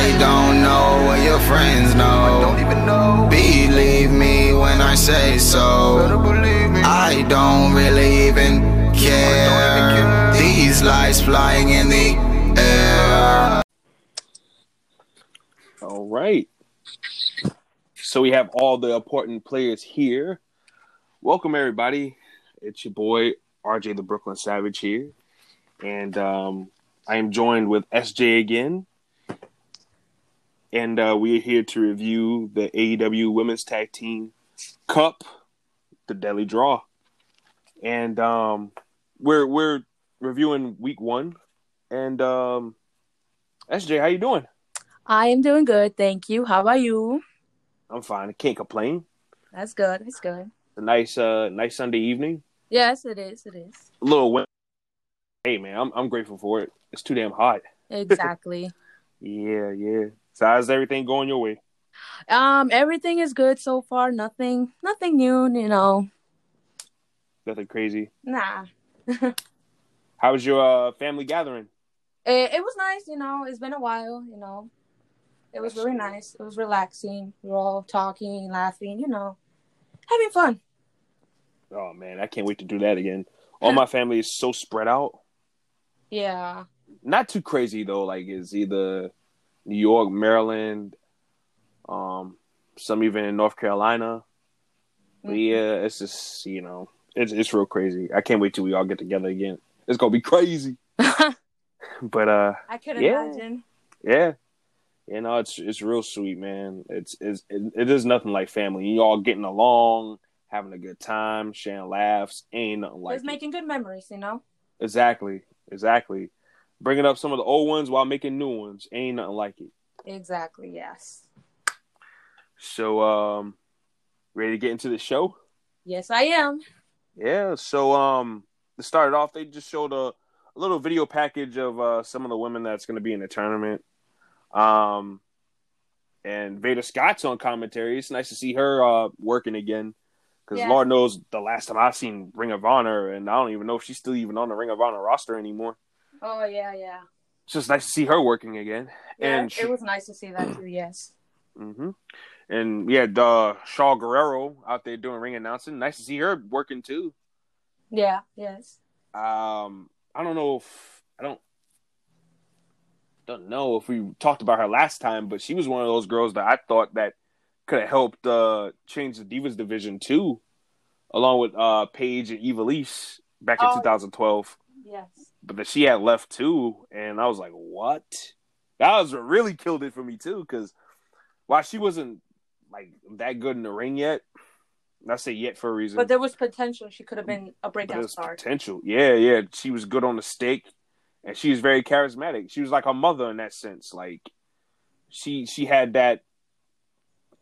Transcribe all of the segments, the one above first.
I don't know what your friends know. Don't even know. Believe me when I say so. believe me. I don't really even care. care. These lights flying in the air. All right. So we have all the important players here. Welcome everybody. It's your boy RJ the Brooklyn Savage here. And um, I am joined with SJ again. And uh, we are here to review the AEW Women's Tag Team Cup, the Deadly Draw. And um, we're we're reviewing week one. And um, SJ, how you doing? I am doing good, thank you. How about you? I'm fine. I can't complain. That's good. That's good. a nice uh nice Sunday evening. Yes, it is. It is. A little wind. Hey man, I'm I'm grateful for it. It's too damn hot. Exactly. Yeah, yeah. So how's everything going your way? um, everything is good so far. Nothing, nothing new. You know, Nothing crazy. nah. How was your uh, family gathering? It, it was nice. You know, it's been a while. You know, it was really nice. It was relaxing. We were all talking, laughing. You know, having fun. Oh man, I can't wait to do that again. All my family is so spread out. Yeah. Not too crazy though. Like it's either New York, Maryland, um, some even in North Carolina. But yeah, it's just you know, it's it's real crazy. I can't wait till we all get together again. It's gonna be crazy. But uh, I could Yeah. imagine. Yeah, you know it's it's real sweet, man. It's, it's it, it is nothing like family. You all getting along, having a good time, sharing laughs. Ain't nothing like Just it. making good memories. You know. exactly, exactly. Bringing up some of the old ones while making new ones. Ain't nothing like it. Exactly. Yes. So, um, ready to get into the show? Yes, I am. Yeah. So, um, to start it off, they just showed a, a little video package of uh, some of the women that's going to be in the tournament. Um, and Veda Scott's on commentary. It's nice to see her uh, working again. Because Yeah. Lord knows the last time I seen Ring of Honor, and I don't even know if she's still even on the Ring of Honor roster anymore. Oh yeah, yeah. It's just nice to see her working again. Yeah, and she, it was nice to see that too. Yes. hmm And we had uh, Shaul Guerrero out there doing ring announcing. Nice to see her working too. Yeah. Yes. Um, I don't know if I don't don't know if we talked about her last time, but she was one of those girls that I thought that could have helped uh, change the Divas division too, along with uh, Paige and Ivelisse back in Oh. 2012. Yes. But that she had left too, and I was like, what? That was what really killed it for me too, because while she wasn't like that good in the ring yet, I say yet for a reason. But there was potential. She could have been a breakout star. potential. Yeah, yeah. She was good on the stick, and she was very charismatic. She was like her mother in that sense. Like she she had that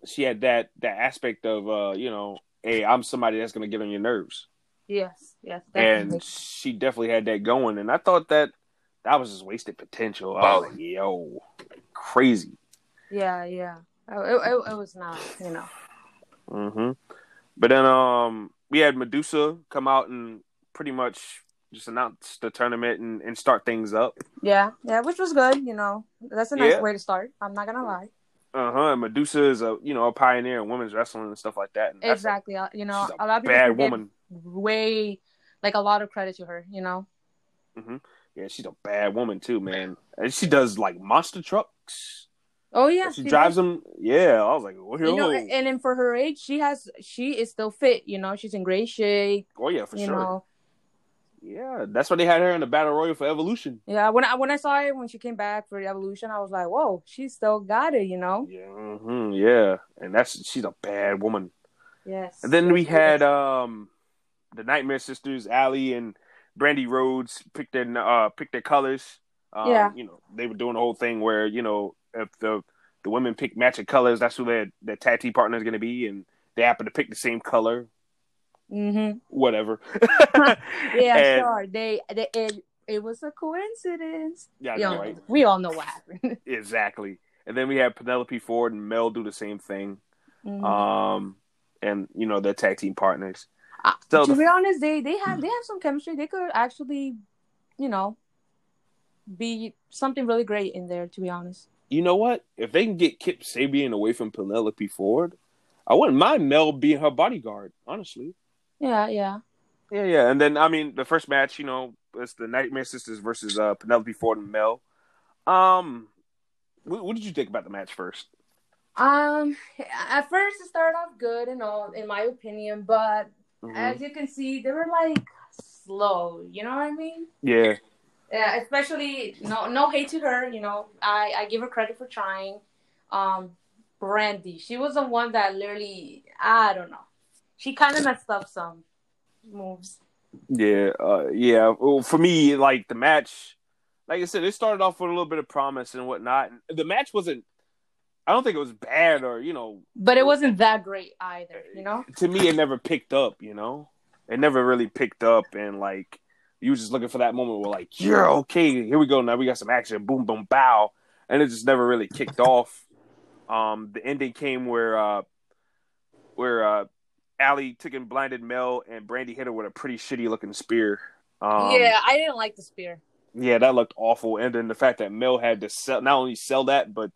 she had that that aspect of uh you know, hey, I'm somebody that's gonna get on your nerves, Yes. Yes. Definitely. and she definitely had that going. And I thought that that was just wasted potential. I was like, yo, crazy. yeah. Yeah. Oh, It, it, it was not. You know. hmm But then um we had Medusa come out and pretty much just announce the tournament and, and start things up. Yeah. Yeah. Which was good. You know. That's a nice Yeah. way to start. I'm not gonna lie. Uh huh. Medusa is a you know a pioneer in women's wrestling and stuff like that. And Exactly. Uh, You know, she's a lot of people bad give woman. Way like a lot of credit to her. You know. Yeah, she's a bad woman too, man. And she does like monster trucks. Oh yeah. she she drives does. them. Yeah, I was like, You know, and then for her age, she has she is still fit. You know, she's in great shape. oh yeah, for you sure. know. Yeah, that's why they had her in the battle royal for Evolution. Yeah, when I when I saw it when she came back for the evolution, I was like, "Whoa, she still got it," you know. Yeah, hmm yeah, and that's she's a bad woman. Yes. And then we had um the Nightmare Sisters, Allie and Brandi Rhodes picked their uh pick their colors. Um, Yeah. You know, they were doing the whole thing where you know if the the women pick matching colors, that's who their their tag team partner is going to be, and they happen to pick the same color. Mhm. Whatever. Yeah, And- sure. They, they it it was a coincidence. Yeah, I we, know, all, right? we all know what happened. Exactly. And then we had Penelope Ford and Mel do the same thing. Mhm. Um, and you know their tag team partners. So to the- be honest, they they have they have some chemistry. They could actually, you know, be something really great in there. To be honest. you know what? If they can get Kip Sabian away from Penelope Ford, I wouldn't mind Mel being her bodyguard. Honestly. Yeah, yeah. Yeah, yeah. And then I mean, the first match, you know, it's the Nightmare Sisters versus uh, Penelope Ford and Mel. Um, what, what did you think about the match first? Um, at first it started off good and all, in my opinion, but Mhm. as you can see, they were like slow. You know what I mean? Yeah, Yeah, especially no no hate to her. You know, I I give her credit for trying. Um, Brandi, she was the one that literally I don't know. She kind of messed up some moves. yeah, uh, yeah. Well, for me, like the match, like I said, it started off with a little bit of promise and whatnot. The match wasn't. I don't think it was bad or you know. But it wasn't that great either, you know? To me, it never picked up. You know, it never really picked up, and like you were just looking for that moment where like, yeah, okay, here we go. Now we got some action. Boom, boom, bow, and it just never really kicked off. Um, the ending came where uh, where uh, Allie took and blinded Mel, and Brandi hit her with a pretty shitty looking spear. Um, yeah, I didn't like the spear. yeah, that looked awful. And then the fact that Mel had to sell not only sell that but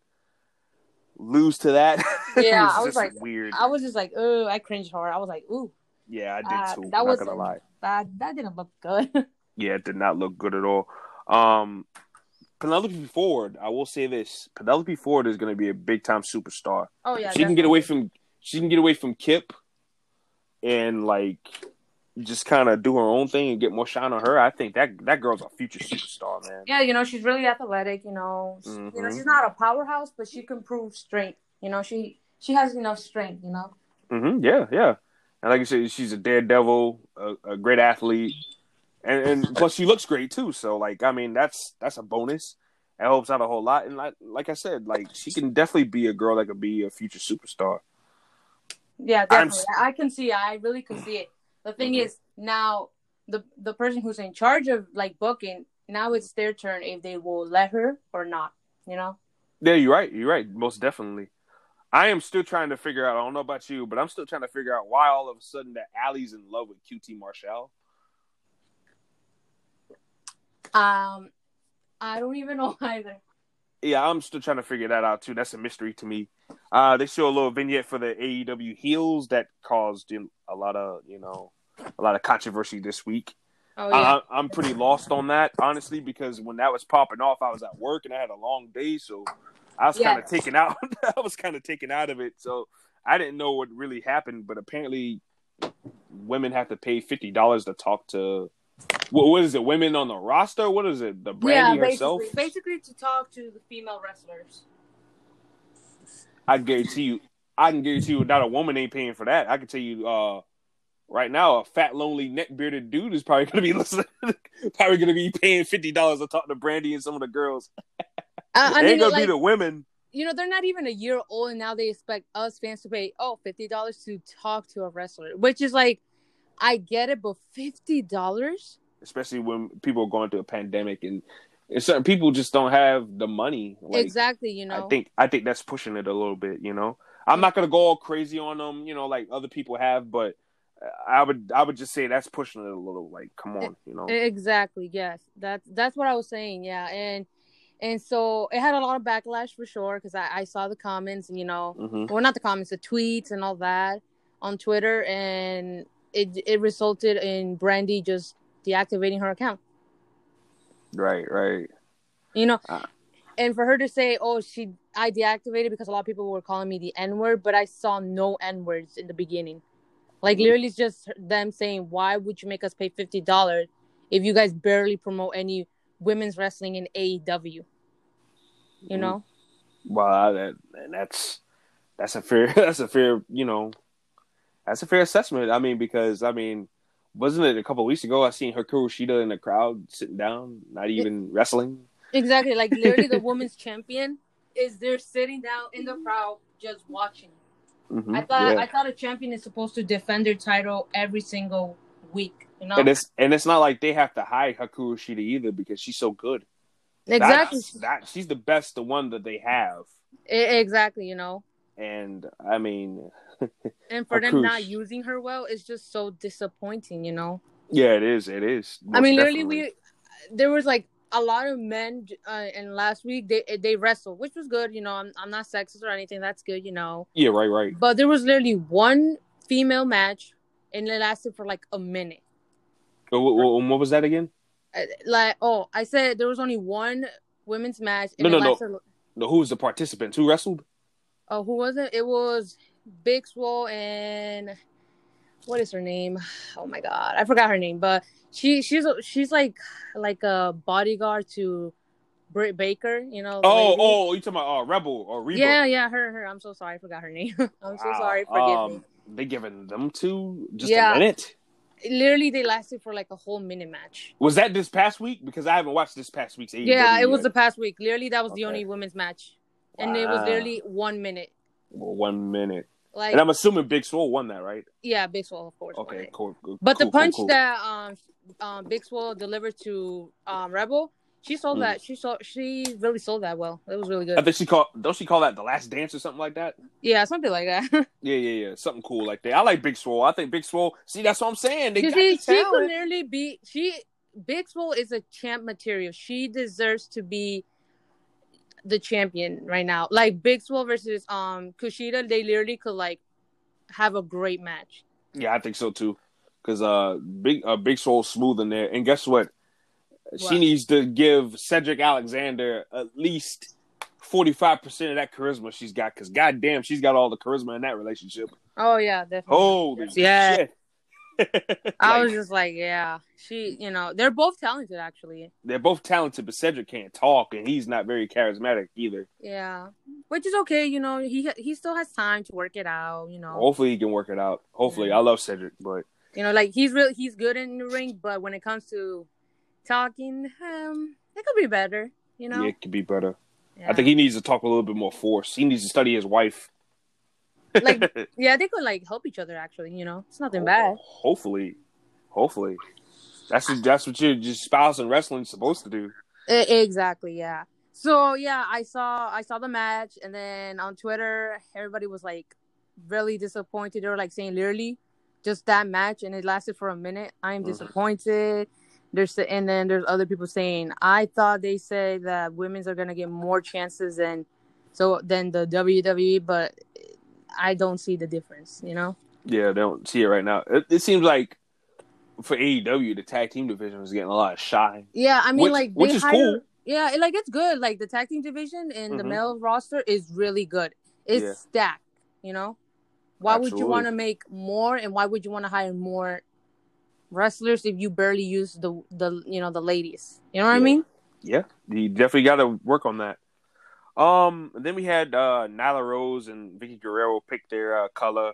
lose to that. Yeah, I was like- weird. I was just like, oh, I cringed hard. I was like, ooh, yeah, I did uh, too. that not was gonna lie. that that didn't look good. Yeah, it did not look good at all. Um, Penelope Ford, I will say this: Penelope Ford is going to be a big time superstar. oh yeah, she can get away from she can get away from Kip, and like just kind of do her own thing and get more shine on her. I think that that girl's a future superstar, man. Yeah, you know, she's really athletic. You know, She- you know, Mhm. she's not a powerhouse, but she can prove strength. You know, she she has enough strength. You know. hmm Yeah, yeah. And like I said, she's a daredevil, a, a great athlete, and, and plus she looks great too. So like, I mean, that's that's a bonus. It helps out a whole lot. And like like I said, like she can definitely be a girl that could be a future superstar. Yeah, I'm definitely. I can see. it. I really can see it. The thing Mhm. is, now the the person who's in charge of like booking, now it's their turn if they will let her or not. You know. Yeah, you're right. You're right. Most definitely. I am still trying to figure out. I don't know about you, but I'm still trying to figure out why all of a sudden that Allie's in love with QT Marshall. Um, I don't even know either. Yeah, I'm still trying to figure that out too. That's a mystery to me. Uh, they show a little vignette for the AEW heels that caused a lot of you know a lot of controversy this week. Oh yeah. I, I'm pretty lost on that honestly because when that was popping off, I was at work and I had a long day, so I was kind of taken out. I was kind of taken out of it, so I didn't know what really happened. But apparently, women have to pay fifty dollars to talk to. What, what is it? Women on the roster? What is it? The Brandi yeah, herself? basically, basically to talk to the female wrestlers. I guarantee you, I can guarantee you, not a woman ain't paying for that. I can tell you, uh, right now, a fat, lonely, neck bearded dude is probably gonna be listening, probably gonna be paying fifty dollars to talk to Brandi and some of the girls. I, I mean, ain't gonna like, be the women. you know, they're not even a year old, and now they expect us fans to pay oh fifty dollars to talk to a wrestler, which is like, I get it, but fifty dollars. especially when people are going through a pandemic and, and certain people just don't have the money. Like, exactly, you know. I think I think that's pushing it a little bit. You know, I'm not gonna go all crazy on them. You know, like other people have, but I would I would just say that's pushing it a little. Like, come on, you know. Exactly. Yes. That's that's what I was saying. Yeah. And and so it had a lot of backlash for sure because I, I saw the comments and you know, hmm well, not the comments, the tweets and all that on Twitter, and it it resulted in Brandi just deactivating her account. Right, right. You know. Ah. And for her to say, "Oh, she I deactivated because a lot of people were calling me the N word," but I saw no N words in the beginning. Like literally, it's just them saying, "Why would you make us pay fifty dollars if you guys barely promote any women's wrestling in AEW?" You know, Well, that and that's that's a fair that's a fair you know that's a fair assessment. I mean, because I mean, wasn't it a couple of weeks ago? I seen Hikaru Shida in the crowd sitting down, not even wrestling. exactly. Like literally, the women's champion is there sitting down in the crowd just watching. Mhm, I thought yeah. I thought a champion is supposed to defend their title every single week. You know, and it's and it's not like they have to hide Hikaru Shida either because she's so good. exactly, That's, that she's the best, the one that they have. E- exactly. You know. And I mean, and for them not using her well is just so disappointing you know yeah, it is. It is. i mean literally definitely. we there was like a lot of men uh, and last week they they wrestled, which was good. You know, I'm I'm not sexist or anything. That's good. You know, Yeah, right, right. but there was literally one female match, and it lasted for like a minute. What, what, what was that again? Uh, Like, oh, I said there was only one women's match. And No, it no, no. lasted, No, who was the participants? Who wrestled? Oh, who was it? It was Big Swole and what is her name? Oh my god, I forgot her name. But she she's she's like like a bodyguard to Britt Baker. You know. Oh, lady. oh, you talking about uh, Rebel or Reba? Yeah, yeah, her, her. I'm so sorry, I forgot her name. I'm so Wow. sorry. Forgive um, me. They giving them two just Yeah. a minute. Literally, they lasted for like a whole minute match. Was that this past week? Because I haven't watched this past week's AEW. Yeah, it was the past week. Literally, that was the only women's match, and it was literally one minute. One minute. Like, And I'm assuming Big Swole won that, right? yeah, Big Swole, of course. Okay, cool. cool But cool, the punch cool, that um um Big Swole delivered to um Rebel, she sold Mm. that. She sold. She really sold that well. It was really good. I think she called. don't she call that the last dance or something like that? yeah, something like that. Yeah, yeah, yeah. Something cool like that. I like Big Swole. I think Big Swole. See, that's what I'm saying. They got see, the she could literally be. She Big Swole is a champ material. She deserves to be the champion right now. Like Big Swole versus um Kushida, they literally could like have a great match. Yeah, I think so too. Because uh, big uh, Big Swole smooth in there, and guess what? She needs to give Cedric Alexander at least forty five percent of that charisma she's got. Because goddamn, she's got all the charisma in that relationship. Oh yeah, definitely. Holy Yeah. shit! I Like, was just like, yeah, she. You know, they're both talented actually. they're both talented, but Cedric can't talk, and he's not very charismatic either. Yeah, which is okay. You know, he he still has time to work it out. You know, Hopefully, he can work it out. Hopefully, Yeah. I love Cedric, but you know, like he's really he's good in the ring, but when it comes to talking, um, it could be better. You know, yeah, it could be better. Yeah. I think he needs to talk a little bit more force. He needs to study his wife. Like- yeah, they could like help each other. Actually, you know, it's nothing oh, bad. Hopefully, hopefully, that's what, that's what your, your spouse in wrestling supposed to do. Exactly. Yeah. So yeah, I saw I saw the match, and then on Twitter, everybody was like really disappointed. They were like saying literally just that match, and it lasted for a minute. I am disappointed. There's and then there's other people saying I thought they said that women's are gonna get more chances than so than the WWE, but I don't see the difference. You know. Yeah, they don't see it right now. It, it seems like for AEW, the tag team division is getting a lot of shine. Yeah, I mean, Which- like which they is hire, cool. Yeah, it, like it's good. Like the tag team division and the Mhm. male roster is really good. It's Yeah. stacked. You know, why would you want to make more, and why would you want to hire more wrestlers if you barely use the the you know the ladies? You know what I mean? Yeah, you definitely got to work on that. Um, then we had uh, Nyla Rose and Vickie Guerrero pick their uh, color,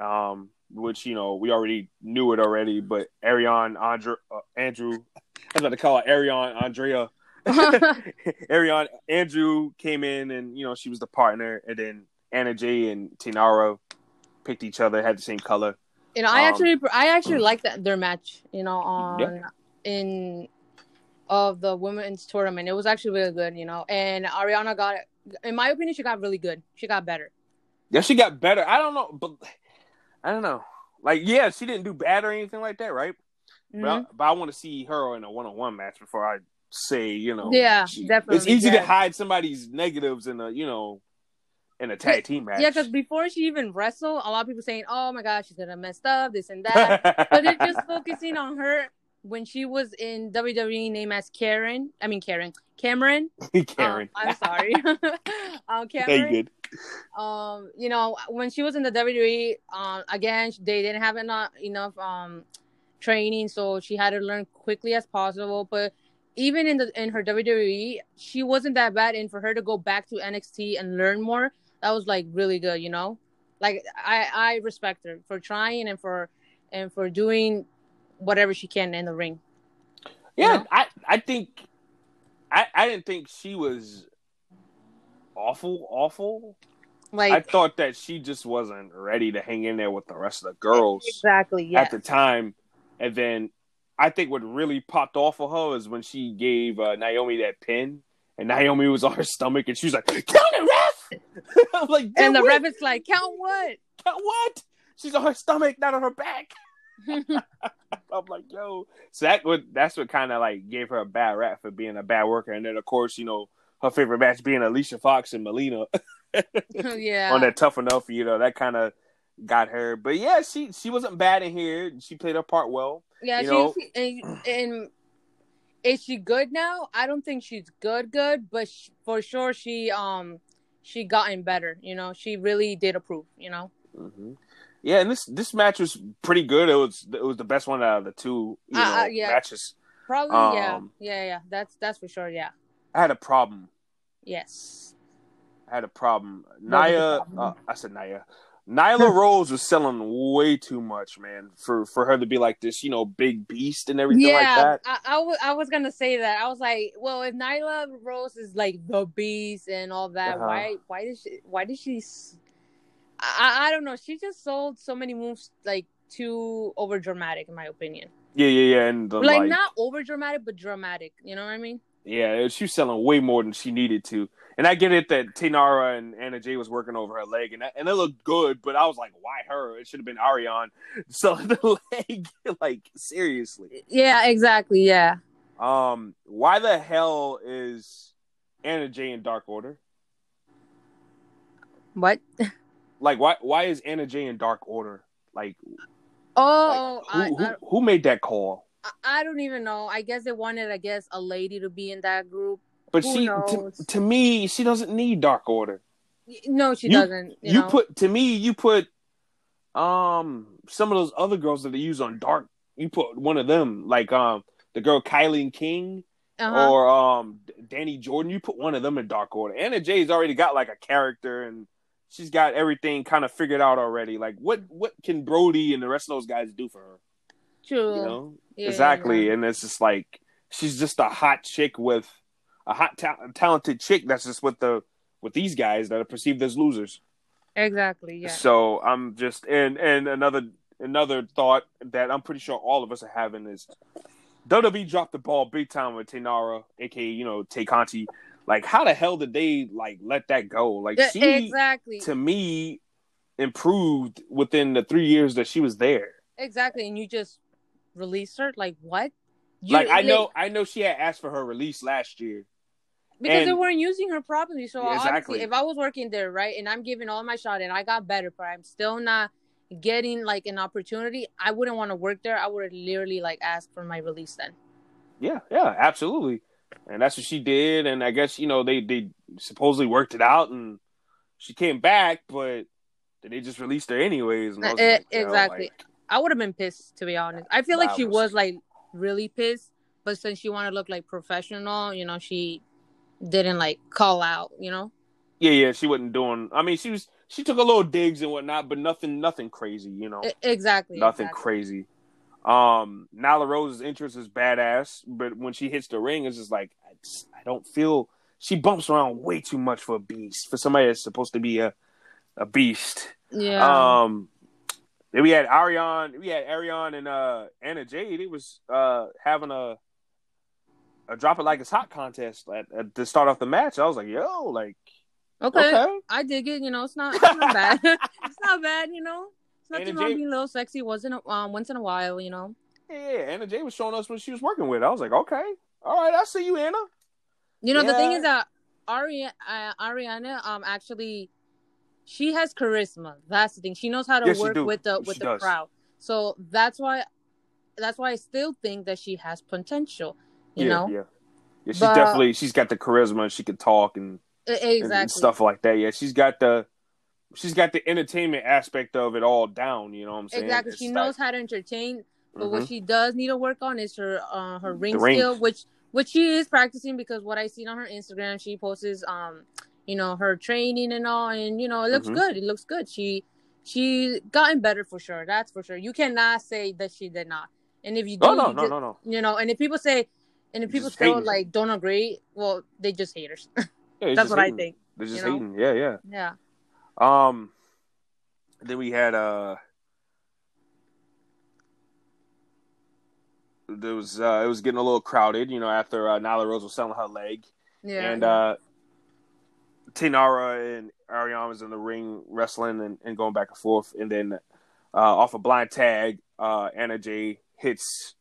um, which you know we already knew it already. But Ariane Andre, uh, Andrew, I was about to call her Ariane Andrea. Ariane Andrew came in and you know she was the partner, and then Anna Jay and Taynara picked each other, had the same color. You know, I Um, actually I actually like that their match. You know, on Yeah. in of the women's tournament, it was actually really good. You know, and Ariana got in my opinion, she got really good. She got better. Yeah, she got better. I don't know, but I don't know. Like, yeah, she didn't do bad or anything like that, right? Mhm. But, I, but I want to see her in a one-on-one match before I say, you know, Yeah, she- definitely, It's easy yeah. to hide somebody's negatives in a, you know, in a tag team match. Yeah, because before she even wrestled, a lot of people saying, "Oh my gosh, she's gonna mess up this and that." but they're just focusing on her when she was in WWE, named as Karen. I mean Karen, Cameron. Karen, Um, I'm sorry, um, Cameron. good. Um, you know, when she was in the WWE, um, again they didn't have enough enough um training, so she had to learn quickly as possible. But even in the in her WWE, she wasn't that bad, and for her to go back to NXT and learn more, that was like really good. You know, like I I respect her for trying and for and for doing whatever she can in the ring. Yeah, know? I, I think, I, I didn't think she was awful, awful. Like I thought that she just wasn't ready to hang in there with the rest of the girls. exactly, yeah, at the time. And then I think what really popped off of her is when she gave uh, Naomi that pin, and Naomi was on her stomach, and she was like, "Count it, ref!" I'm like, and the "Dude, ref is like, count what? count what? She's on her stomach, not on her back. I'm like, yo. So that would that's what kind of like gave her a bad rap for being a bad worker, and then of course, you know, her favorite match being Alicia Fox and Melina yeah. on that tough enough, you know, that kind of got her. But yeah, she she wasn't bad in here. She played her part well. Yeah, you she, know. she- and, and is she good now? I don't think she's good, good, but sh for sure she um she gotten better. You know, she really did improve. You know, hmm Yeah, and this this match was pretty good. It was it was the best one out of the two you Uh, know, uh, yeah. matches. probably yeah, Um, yeah, yeah. That's that's for sure. Yeah, I had a problem. yes. I had a problem. What Naya, problem? uh, I said Naya. Nyla Rose was selling way too much, man, for for her to be like this, you know, big beast and everything like Yeah, that. I, I, w- I was gonna say that. I was like, well, if Nyla Rose is like the beast and all that, Uh-huh. why why did she why did she? I I don't know. She just sold so many moves like too over dramatic, in my opinion. Yeah, yeah, yeah, and the, like, like, not over dramatic, but dramatic. You know what I mean? yeah, she was selling way more than she needed to. And I get it that Taynara and Anna Jay was working over her leg, and that, and it looked good, but I was like, why her? It should have been Ariane selling the leg. like seriously. Yeah, exactly. Yeah. Um, why the hell is Anna Jay in Dark Order? What? Like, why why is Anna Jay in Dark Order? Like, Oh, like, who, I, who who made that call? I I don't even know. I guess they wanted, I guess, a lady to be in that group. But Who she, to, to me, she doesn't need Dark Order. No, she You- doesn't. You, You, know? put to me, you put um some of those other girls that they use on Dark. You put one of them, like um the girl KiLynn King uh-huh. or um Dani Jordyn. You put one of them in Dark Order. Anna Jay's already got like a character and she's got everything kind of figured out already. Like what what can Brodie and the rest of those guys do for her? True. You know Yeah, exactly, yeah. and it's just like she's just a hot chick with a hot ta- talented chick that's just with the with these guys that are perceived as losers. Exactly. Yeah. So I'm just and and another another thought that I'm pretty sure all of us are having is WWE dropped the ball big time with Taynara, aka you know Tay Conti. Like how the hell did they like let that go? Like Yeah, she exactly. to me improved within the three years that she was there. Exactly. And you just released her? Like what? You, like I know I know she had asked for her release last year. because they weren't using her properly. So honestly, exactly. if I was working there, right, and I'm giving all my shot and I got better, but I'm still not getting like an opportunity, I wouldn't want to work there. I would literally like ask for my release then. Yeah, yeah, absolutely. And that's what she did. And I guess, you know, they, they supposedly worked it out and she came back, but then they just released her anyways. And I was Eh, like, know, exactly. like, I would have been pissed to be honest. I feel like she was like really pissed, but since she wanted to look like professional, you know, she didn't like call out, you know. yeah, yeah, she wasn't doing, I mean, she was, she took a little digs and whatnot, but nothing, nothing crazy, you know, E- exactly. nothing exactly. crazy. Um, Nyla Rose's interest is badass, but when she hits the ring, it's just like, I, just, I don't feel, she bumps around way too much for a beast, for somebody that's supposed to be a, a beast. Yeah. Um, then we had Ariane, we had Ariane and uh Anna Jay. It was uh having a a drop it like it's hot contest at, at to start off the match. I was like, yo, like okay. okay, I dig it. You know, it's not, it's not bad. it's not bad. You know, nothing Anna wrong Jay- being a little sexy. Wasn't um once in a while. You know. yeah, yeah. Anna Jay was showing us what she was working with. I was like, okay, all right, I see you, Anna. You know, the thing is that Ari- uh, Ariana um actually she has charisma. That's the thing. She knows how to Yes, work with the She with the does. crowd. So that's why that's why I still think that she has potential. You yeah, know, yeah, yeah. She's But- definitely she's got the charisma. She can talk and, and- exactly. and stuff like that. Yeah, she's got the she's got the entertainment aspect of it all down. You know what I'm saying? Exactly. It's She like- knows how to entertain, but Mhm. what she does need to work on is her uh her ring, ring. skill, which which she is practicing because what I seen on her Instagram, she posts um, you know, her training and all, and you know, it looks Mhm. good. It looks good. She she gotten better for sure. That's for sure. You cannot say that she did not. And if you do, Oh no, you no, just- no, no. you know, and if people say, and if people still hating. like don't agree, well, they just haters. Yeah, That's just what I think. They're just you know? hating. Yeah, yeah. Yeah. Um, then we had uh, there was uh, it was getting a little crowded, you know, after uh, Nyla Rose was selling her leg, Yeah. and uh, Taynara and Ariana was in the ring wrestling and, and going back and forth, and then uh, off a blind tag. Uh, Anna Jay hits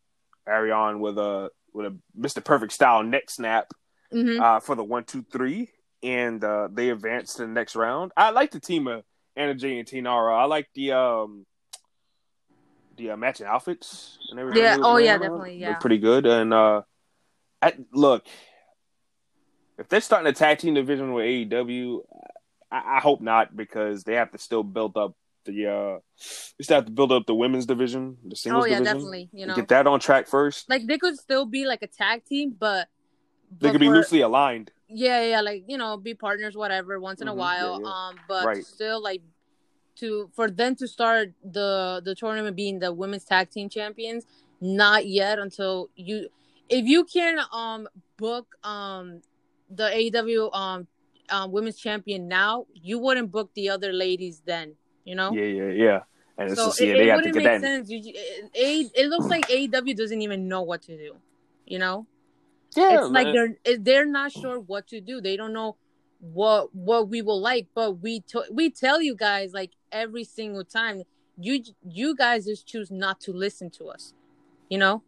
Ariana with a with a Mr. Perfect style neck snap hmm uh, for the one, two, three, and uh, they advance to the next round. I like the team of Anna Jay and Taynara. I like the um the uh, matching outfits and everything. Yeah, oh, yeah, definitely, They're yeah. pretty good. And uh, I, look, if they're starting a tag team division with AEW, I, I hope not because they have to still build up the uh, they still have to build up the women's division, the singles Oh yeah, division. definitely. You know, Get that on track first. like they could still be like a tag team, but They could be loosely aligned. Yeah, yeah, like you know, be partners, whatever, once in a Mhm, while. yeah, yeah. Um, but Right. still, like to for them to start the the tournament being the women's tag team champions, not yet until you, if you can um book um the AEW um um women's champion now, you wouldn't book the other ladies then. You know. Yeah, yeah, yeah. And it's So just it, yeah, it they have to wouldn't get make sense. You, it, it, it looks like AEW doesn't even know what to do. You know. Yeah, it's like they're they're not sure what to do. They don't know what what we will like, but we to, we tell you guys like every single time. You you guys just choose not to listen to us. You know?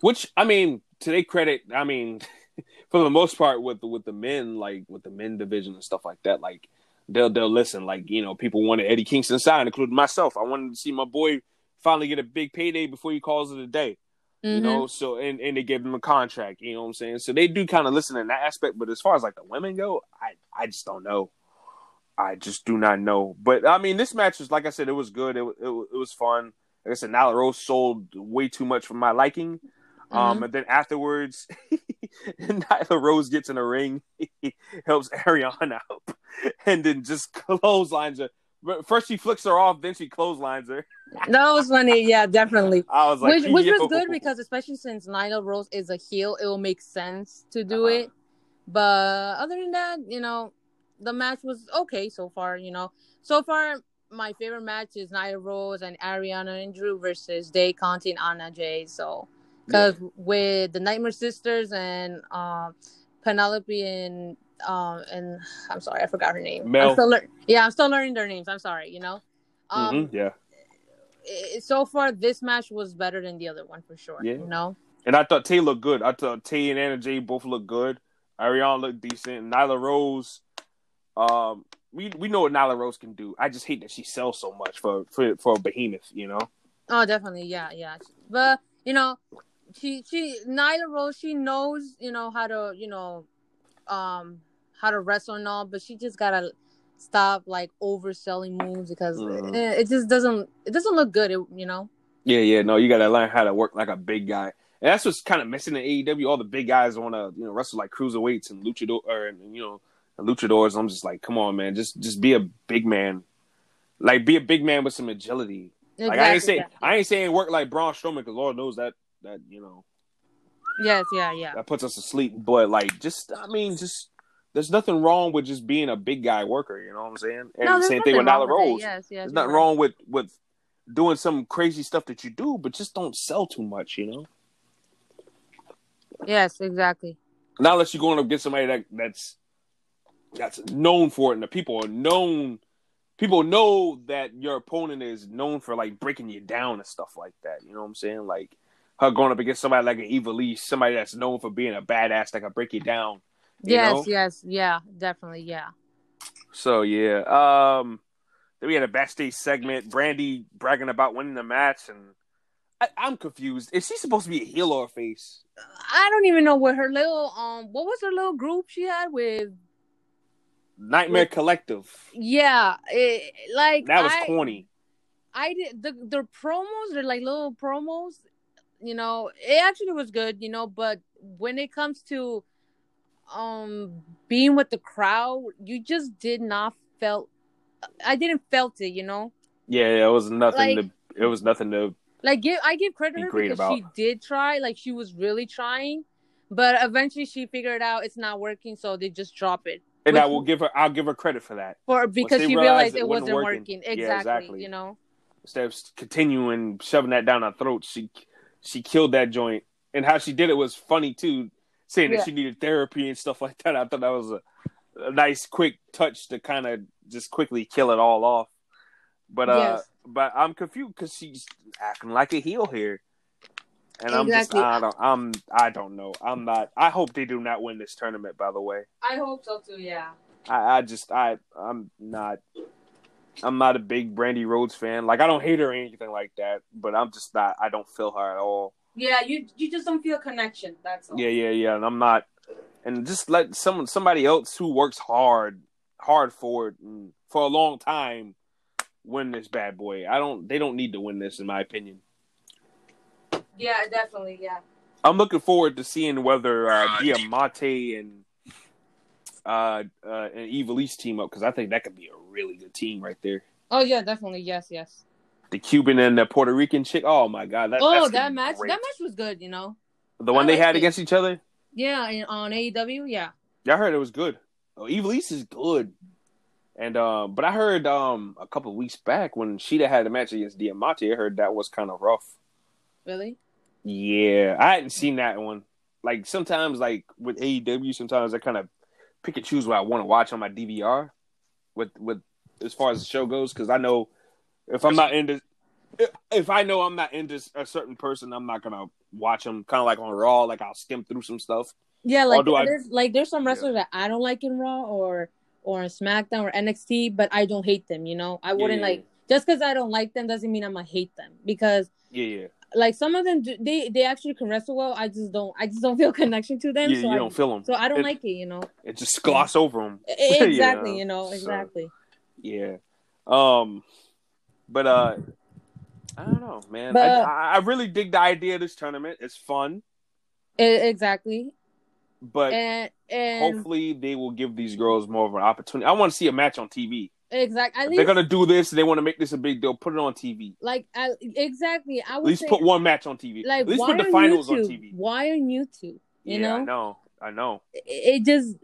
Which I mean, to their credit, I mean, for the most part, with with the men, like with the men division and stuff like that, like they'll they'll listen. Like you know, people wanted Eddie Kingston signed, including myself. I wanted to see my boy finally get a big payday before he calls it a day. You Mhm. know, so and and they gave him a contract. You know what I'm saying? So they do kind of listen in that aspect. But as far as like the women go, I I just don't know. I just do not know. But I mean, this match was like I said, it was good. It it, it was fun. Like I said, Nyla Rose sold way too much for my liking. Um, and then afterwards, Nyla Rose gets in the ring, helps Ariane out, and then just clotheslines her. First, she flicks her off, then she clotheslines her. That was funny. Yeah, definitely. I was like, which which yo. was good because especially since Nyla Rose is a heel, it will make sense to do Uh-huh. it. But other than that, you know, the match was okay so far. You know, so far my favorite match is Nyla Rose and Ariane Andrew versus Tay Conti and Anna Jay. So because with the Nightmare Sisters and um, Penelope and um and I'm sorry, I forgot her name. Mel. I'm still lear- yeah, I'm still learning their names. I'm sorry. You know. Um, Mhm, yeah. i- so far this match was better than the other one for sure. Yeah. You know. And I thought Tay looked good. I thought Tay and Anna Jay both looked good. Ariana looked decent. Nyla Rose, um, we we know what Nyla Rose can do. I just hate that she sells so much for for for a behemoth. You know. Oh, definitely, yeah, yeah. But you know, she she Nyla Rose, she knows you know how to you know, um, how to wrestle and all, but she just gotta stop like overselling moves because Mhm. it, it just doesn't it doesn't look good. It, you know. Yeah, yeah. No, you got to learn how to work like a big guy. And that's what's kind of missing in AEW. All the big guys want to you know wrestle like cruiserweights and luchador or and, you know and luchadors. I'm just like, come on, man, just just be a big man. Like be a big man with some agility. Like I ain't Exactly, saying I ain't saying work like Braun Strowman because Lord knows that that you know Yes, yeah, yeah. that puts us to sleep. But like, just I mean, just there's nothing wrong with just being a big guy worker. You know what I'm saying? And No, same thing with Nyla wrong it. Yes, yes. There's nothing right. wrong with with doing some crazy stuff that you do, but just don't sell too much. You know, Yes, exactly. not unless you're going to get somebody that that's that's known for it, and the people are known. People know that your opponent is known for like breaking you down and stuff like that. You know what I'm saying? Like her going up against somebody like an Eva Lee, somebody that's known for being a badass that can break you down. Yes, know? yes, yeah, definitely, yeah. So yeah, um, then we had a backstage segment. Brandi bragging about winning the match, and I, I'm confused. Is she supposed to be a heel or a face? I don't even know what her little um what was her little group she had with Nightmare With- Collective. yeah it, like That was I, corny. I did the the promos they're like little promos you know it actually was good you know but when it comes to um being with the crowd you just did not felt I didn't felt it you know Yeah, it was nothing Like- to. It was nothing to. like give I give credit to her because she did try like she was really trying but eventually she figured out it's not working so they just drop it And Which- I will give her. I'll give her credit for that. for because she realized it it wasn't working. working, Yeah, exactly, exactly. you know Instead of continuing shoving that down our throats, she she killed that joint. And how she did it was funny too, saying Yeah. that she needed therapy and stuff like that. I thought that was a, a nice, quick touch to kind of just quickly kill it all off. But uh, Yes. but I'm confused because she's acting like a heel here, and I'm just I don't I'm I don't know. I'm not. I hope they do not win this tournament. By the way, I hope so too. Yeah. I, I just I I'm not. I'm not a big Brandi Rhodes fan. Like I don't hate her or anything like that, but I'm just not. I don't feel her at all. Yeah, you you just don't feel a connection. That's all. Yeah, yeah, yeah. And I'm not. And just let someone, somebody else who works hard, hard for it, and for a long time, win this bad boy. I don't. They don't need to win this, in my opinion. Yeah, definitely. Yeah. I'm looking forward to seeing whether uh, Diamante and uh, uh, and Ivelisse team up because I think that could be a really good team right there. Oh yeah, definitely. Yes, yes. The Cuban and the Puerto Rican chick. Oh my god, that, oh, that match. great. That match was good. You know. the one I they had it. against each other. Yeah, in, on AEW. Yeah. Yeah, I heard it was good. Oh, Ivelisse is good. And um, but I heard um a couple weeks back when Shida had a match against Diamante, I heard that was kind of rough. Really. Yeah, I hadn't seen that one. Like sometimes, like with AEW, sometimes I kind of pick and choose what I want to watch on my DVR. With with as far as the show goes, because I know if I'm not into, if- if I know I'm not into a certain person, I'm not gonna watch them. Kind of like on Raw, like I'll skim through some stuff. Yeah, like do I- there's like there's some wrestlers that I don't like in Raw or or in SmackDown or NXT, but I don't hate them. You know, I wouldn't yeah, like just because I don't like them doesn't mean I'm gonna hate them because Yeah, yeah, like some of them do, they they actually can wrestle well. I just don't I just don't feel connection to them. yeah. so you I, don't feel them. so I don't it, like it. You know. it. Just gloss over them. Exactly. Yeah, You know. so- Exactly. Yeah. Um, but uh, I don't know, man. But- I, I really dig the idea of this tournament. It's fun, E- exactly. but And and hopefully they will give these girls more of an opportunity. I want to see a match on TV. exactly. Least they're gonna do this, they want to make this a big deal. Put it on TV. like I, exactly. I would At least say put one match on TV. like At least put the finals on TV. Why on YouTube? You yeah, know. I know. I know. it, it just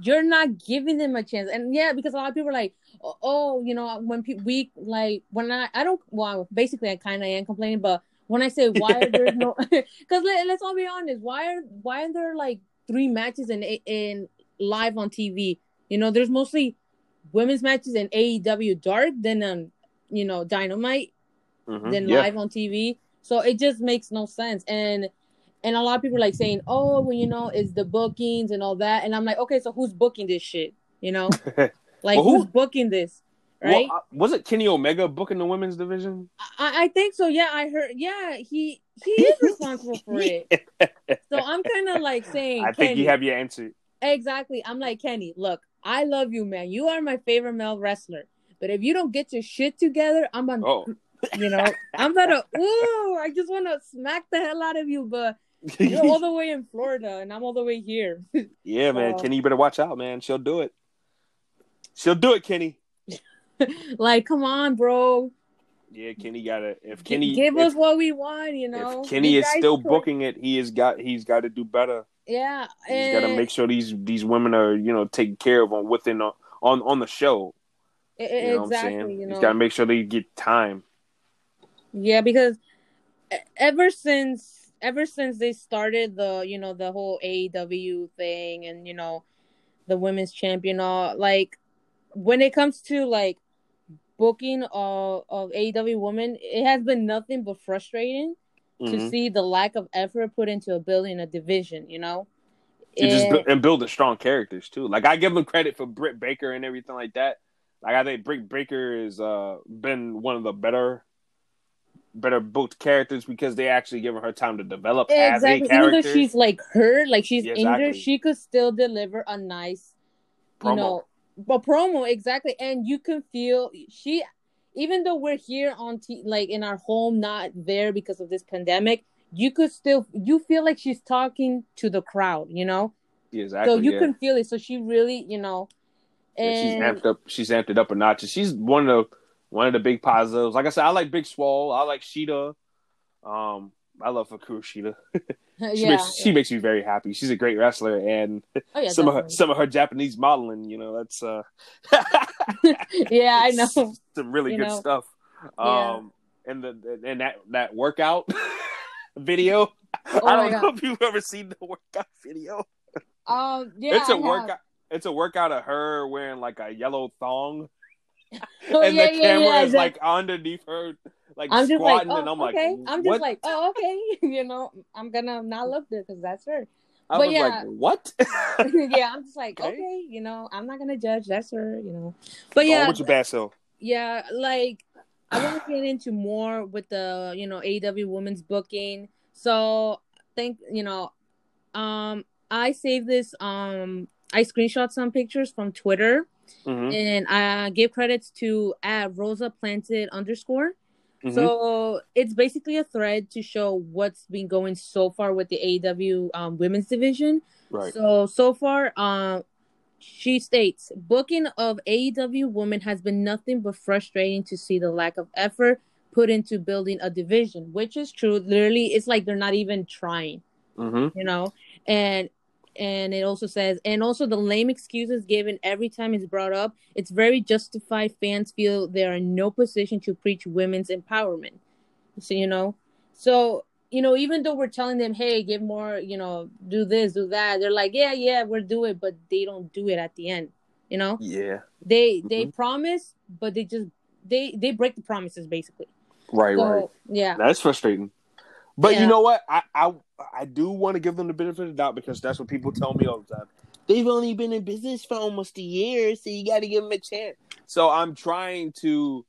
you're not giving them a chance and yeah because a lot of people are like oh, oh you know when people we like when i i don't well basically i kind of am complaining but when i say why are there no because let, let's all be honest why are why are there like three matches in in live on tv you know there's mostly women's matches in aew dark then um you know dynamite Mhm. than yeah. live on TV. So it just makes no sense. And and a lot of people are like saying, "Oh, well, you know, it's the bookings and all that." And I'm like, "Okay, so who's booking this shit? You know, like Well, who- who's booking this?" Right? Well, uh, was it Kenny Omega booking the women's division? I, I think so. Yeah, I heard. Yeah, he he is responsible for it. So I'm kind of like saying, I think you have your answer. exactly. I'm like Kenny. Look, I love you, man. You are my favorite male wrestler. But if you don't get your shit together, I'm on. Oh, You know, I'm gonna. Ooh, I just want to smack the hell out of you, but you're all the way in Florida and I'm all the way here. yeah, man. Kenny, you better watch out, man. She'll do it. She'll do it, Kenny. like, come on, bro. Yeah, Kenny got it. If Kenny, give if, us what we want, you know. if Kenny is still could- booking it, he has got he's got to do better. Yeah, He's got to make sure these these women are you know taken care of on within on on, on the show. You know what I'm exactly, saying? you He's know. got to make sure they get time. Yeah, because ever since ever since they started the you know the whole AEW thing and you know the women's champion all like when it comes to like booking of of AEW women, it has been nothing but frustrating to Mhm. see the lack of effort put into a building a division. You know, And just And- bu- and build the strong characters too. Like I give them credit for Britt Baker and everything like that. Like I think Britt Baker has uh, been one of the better, better booked characters because they actually given her time to develop as a exactly. Even though she's like hurt, like she's Yeah, injured, she could still deliver a nice, you know, but promo exactly. And you can feel she, even though we're here on t- like in our home, not there because of this pandemic. You could still you feel like she's talking to the crowd, you know. Exactly. so you yeah. can feel it. So she really, you know, Yeah, she's amped up. She's amped it up a notch. She's one of the one of the big positives. Like I said, I like Big Swole. I like Shida. Um, I love Hikaru Shida. She yeah, makes she makes me very happy. She's a great wrestler, and oh, yeah, some of her some of her Japanese modeling, you know, that's uh, yeah, I know. some really You good know. stuff. Um, and the and that that workout video. Oh I don't know if you've ever seen the workout video. Um, yeah, it's a I have. workout. It's a workout of her wearing like a yellow thong Oh, and yeah, the yeah, camera yeah, is like underneath her, like I'm just like, squatting, oh, and I'm like, okay. I'm just what? like, oh, okay. you know, I'm gonna not look there because that's her. I but was yeah. like, what? yeah, I'm just like, Okay. okay. you know, I'm not gonna judge. That's her, you know. But Oh, yeah, what's your bad self? yeah, like I want to get into more with the you know AW women's booking. So think you know, um, I saved this. Um, I screenshot some pictures from Twitter Mm-hmm. and I give credits to at Rosa Planted underscore. Mhm. So it's basically a thread to show what's been going so far with the AEW um, women's division. right. So so far, um, she states booking of AEW women has been nothing but frustrating to see the lack of effort put into building a division, which is true. Literally, it's like they're not even trying mm-hmm. you know and and it also says and also the lame excuses given every time it's brought up it's very justified fans feel they are in no position to preach women's empowerment so you know so you know even though we're telling them hey give more you know do this do that they're like yeah yeah we'll do it but they don't do it at the end you know Yeah. they they Mhm. promise but they just they they break the promises basically Right. so right. yeah That's frustrating. But Yeah. you know what? I I I do want to give them the benefit of the doubt because that's what people tell me all the time. They've only been in business for almost a year, so you got to give them a chance. So I'm trying to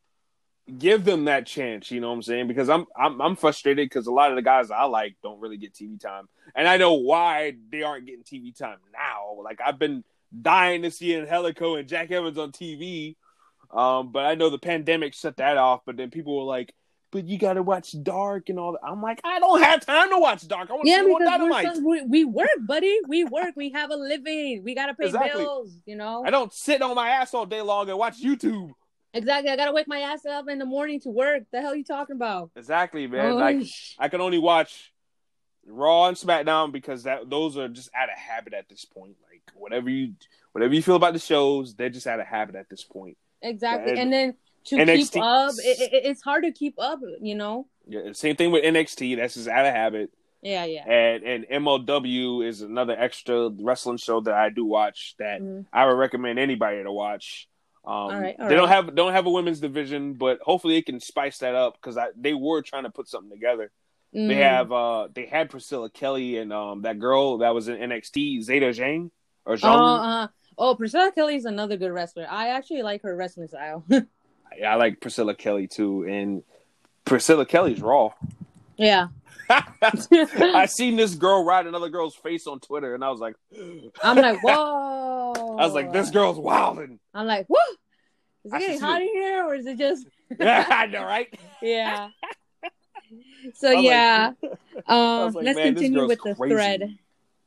give them that chance. You know what I'm saying? Because I'm I'm I'm frustrated because a lot of the guys I like don't really get TV time, and I know why they aren't getting TV time now. Like I've been dying to see Angelico and Jack Evans on TV, um, but I know the pandemic shut that off. But then people were like but you got to watch Dark and all that. I'm like, I don't have time to watch Dark. I want to Yeah, see because we're Dynamite. some- we, we work, buddy. We work. We have a living. We gotta pay Exactly. bills. You know. I don't sit on my ass all day long and watch YouTube. Exactly. I gotta wake my ass up in the morning to work. The hell you talking about? Exactly, man. Oh, like sh- I can only watch Raw and SmackDown because that those are just out of habit at this point. Like whatever you whatever you feel about the shows, they're just out of habit at this point. exactly. and- And then to NXT keep up, it, it, it's hard to keep up. You know. Yeah, same thing with NXT. That's just out of habit. Yeah, yeah. And and MLW is another extra wrestling show that I do watch that Mhm. I would recommend anybody to watch. Um, All right, all they don't have don't have a women's division, but hopefully they can spice that up because they were trying to put something together. They Mm. have uh they had Priscilla Kelly and um that girl that was in NXT Zeda Zhang or Oh, Zhang. uh, oh, Priscilla Kelly is another good wrestler. I actually like her wrestling style. I like Priscilla Kelly too, and Priscilla Kelly's raw. yeah. I seen this girl ride another girl's face on Twitter, and I was like, I'm like, whoa. I was like, this girl's wilding. I'm like, whoa. Is I it getting hot it. in here, or is it just? I know, right? yeah. So I like- yeah, I um, like, let's continue with the crazy. thread.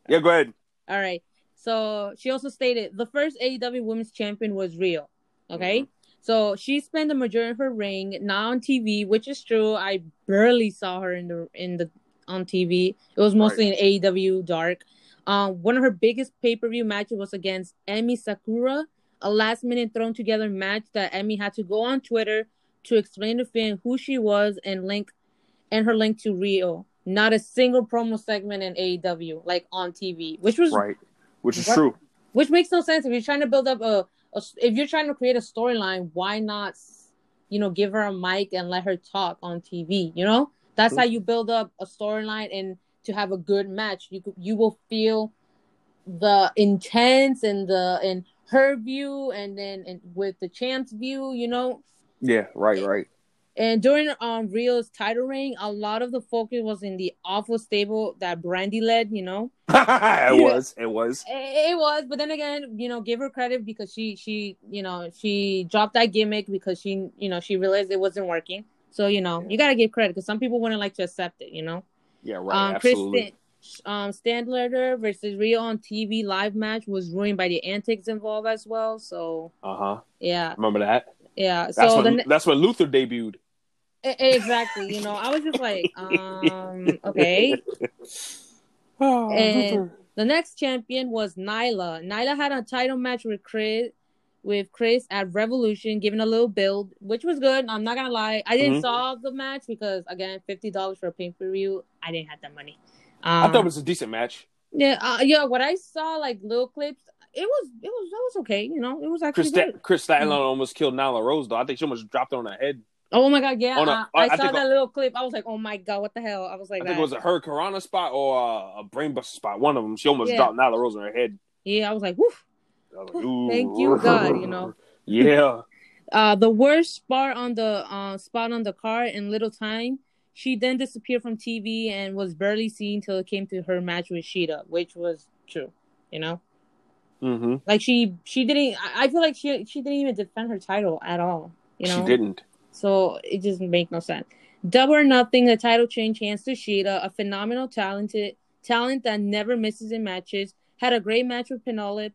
Yeah, go ahead. All right. So she also stated the first AEW Women's Champion was Riho. Okay. Mm-hmm. So she spent the majority of her reign not on TV, which is true. I barely saw her in the in the on TV. It was mostly in AEW Dark. Um, one of her biggest pay per view matches was against Emi Sakura, a last minute thrown together match that Emi had to go on Twitter to explain to Finn who she was and link and her link to Riho. Not a single promo segment in AEW, like on TV, which was Right, which is What? true. which makes no sense if you're trying to build up a, a if you're trying to create a storyline why not you know give her a mic and let her talk on tv you know that's True. how you build up a storyline and to have a good match you you will feel the intense and the and her view and then and with the champ's view you know Yeah, right, right. And during um Riho's title reign, a lot of the focus was in the awful stable that Brandi led. You know, it was, it was. it, it was, but then again, you know, give her credit because she she you know she dropped that gimmick because she you know she realized it wasn't working. So you know you gotta give credit because some people wouldn't like to accept it. You know, Yeah, right. um, absolutely. Kristen um Statlander versus Rio on TV live match was ruined by the antics involved as well. So Uh huh. yeah, Remember that? yeah. That's So when ne- that's when Luther debuted. Exactly. You know, I was just like, um, okay. Oh, And the next champion was Nyla. Nyla had a title match with Kris, with Kris at Revolution, giving a little build, which was good. I'm not gonna lie, I didn't Mhm. saw the match because again, fifty dollars for a pay per view, I didn't have that money. I Um, thought it was a decent match. yeah, uh, yeah. What I saw, like little clips, it was it was it was okay. You know, it was actually Kris good. Sta- Kris Statlander almost killed Nyla Rose though. I think she almost dropped her on her head. Oh my god, yeah. A- uh, I- saw that a- little clip. I was like, oh my god, what the hell? I was like, I think that. it was a her Karana spot or a brainbuster spot. One of them. She almost Yeah. dropped Nyla Rose on her head. yeah, I was like, woof. Was like, Thank you, God, you know. Yeah. Uh, the worst spot on the uh, spot on the card in little time. She then disappeared from TV and was barely seen till it came to her match with Shida, which was true. You know, Mm-hmm. like she she didn't. I I feel like she she didn't even defend her title at all. You know, She didn't. So it just make no sense. Double or nothing, the title change hands to Shida, a phenomenal talented talent that never misses in matches. Had a great match with Penelope,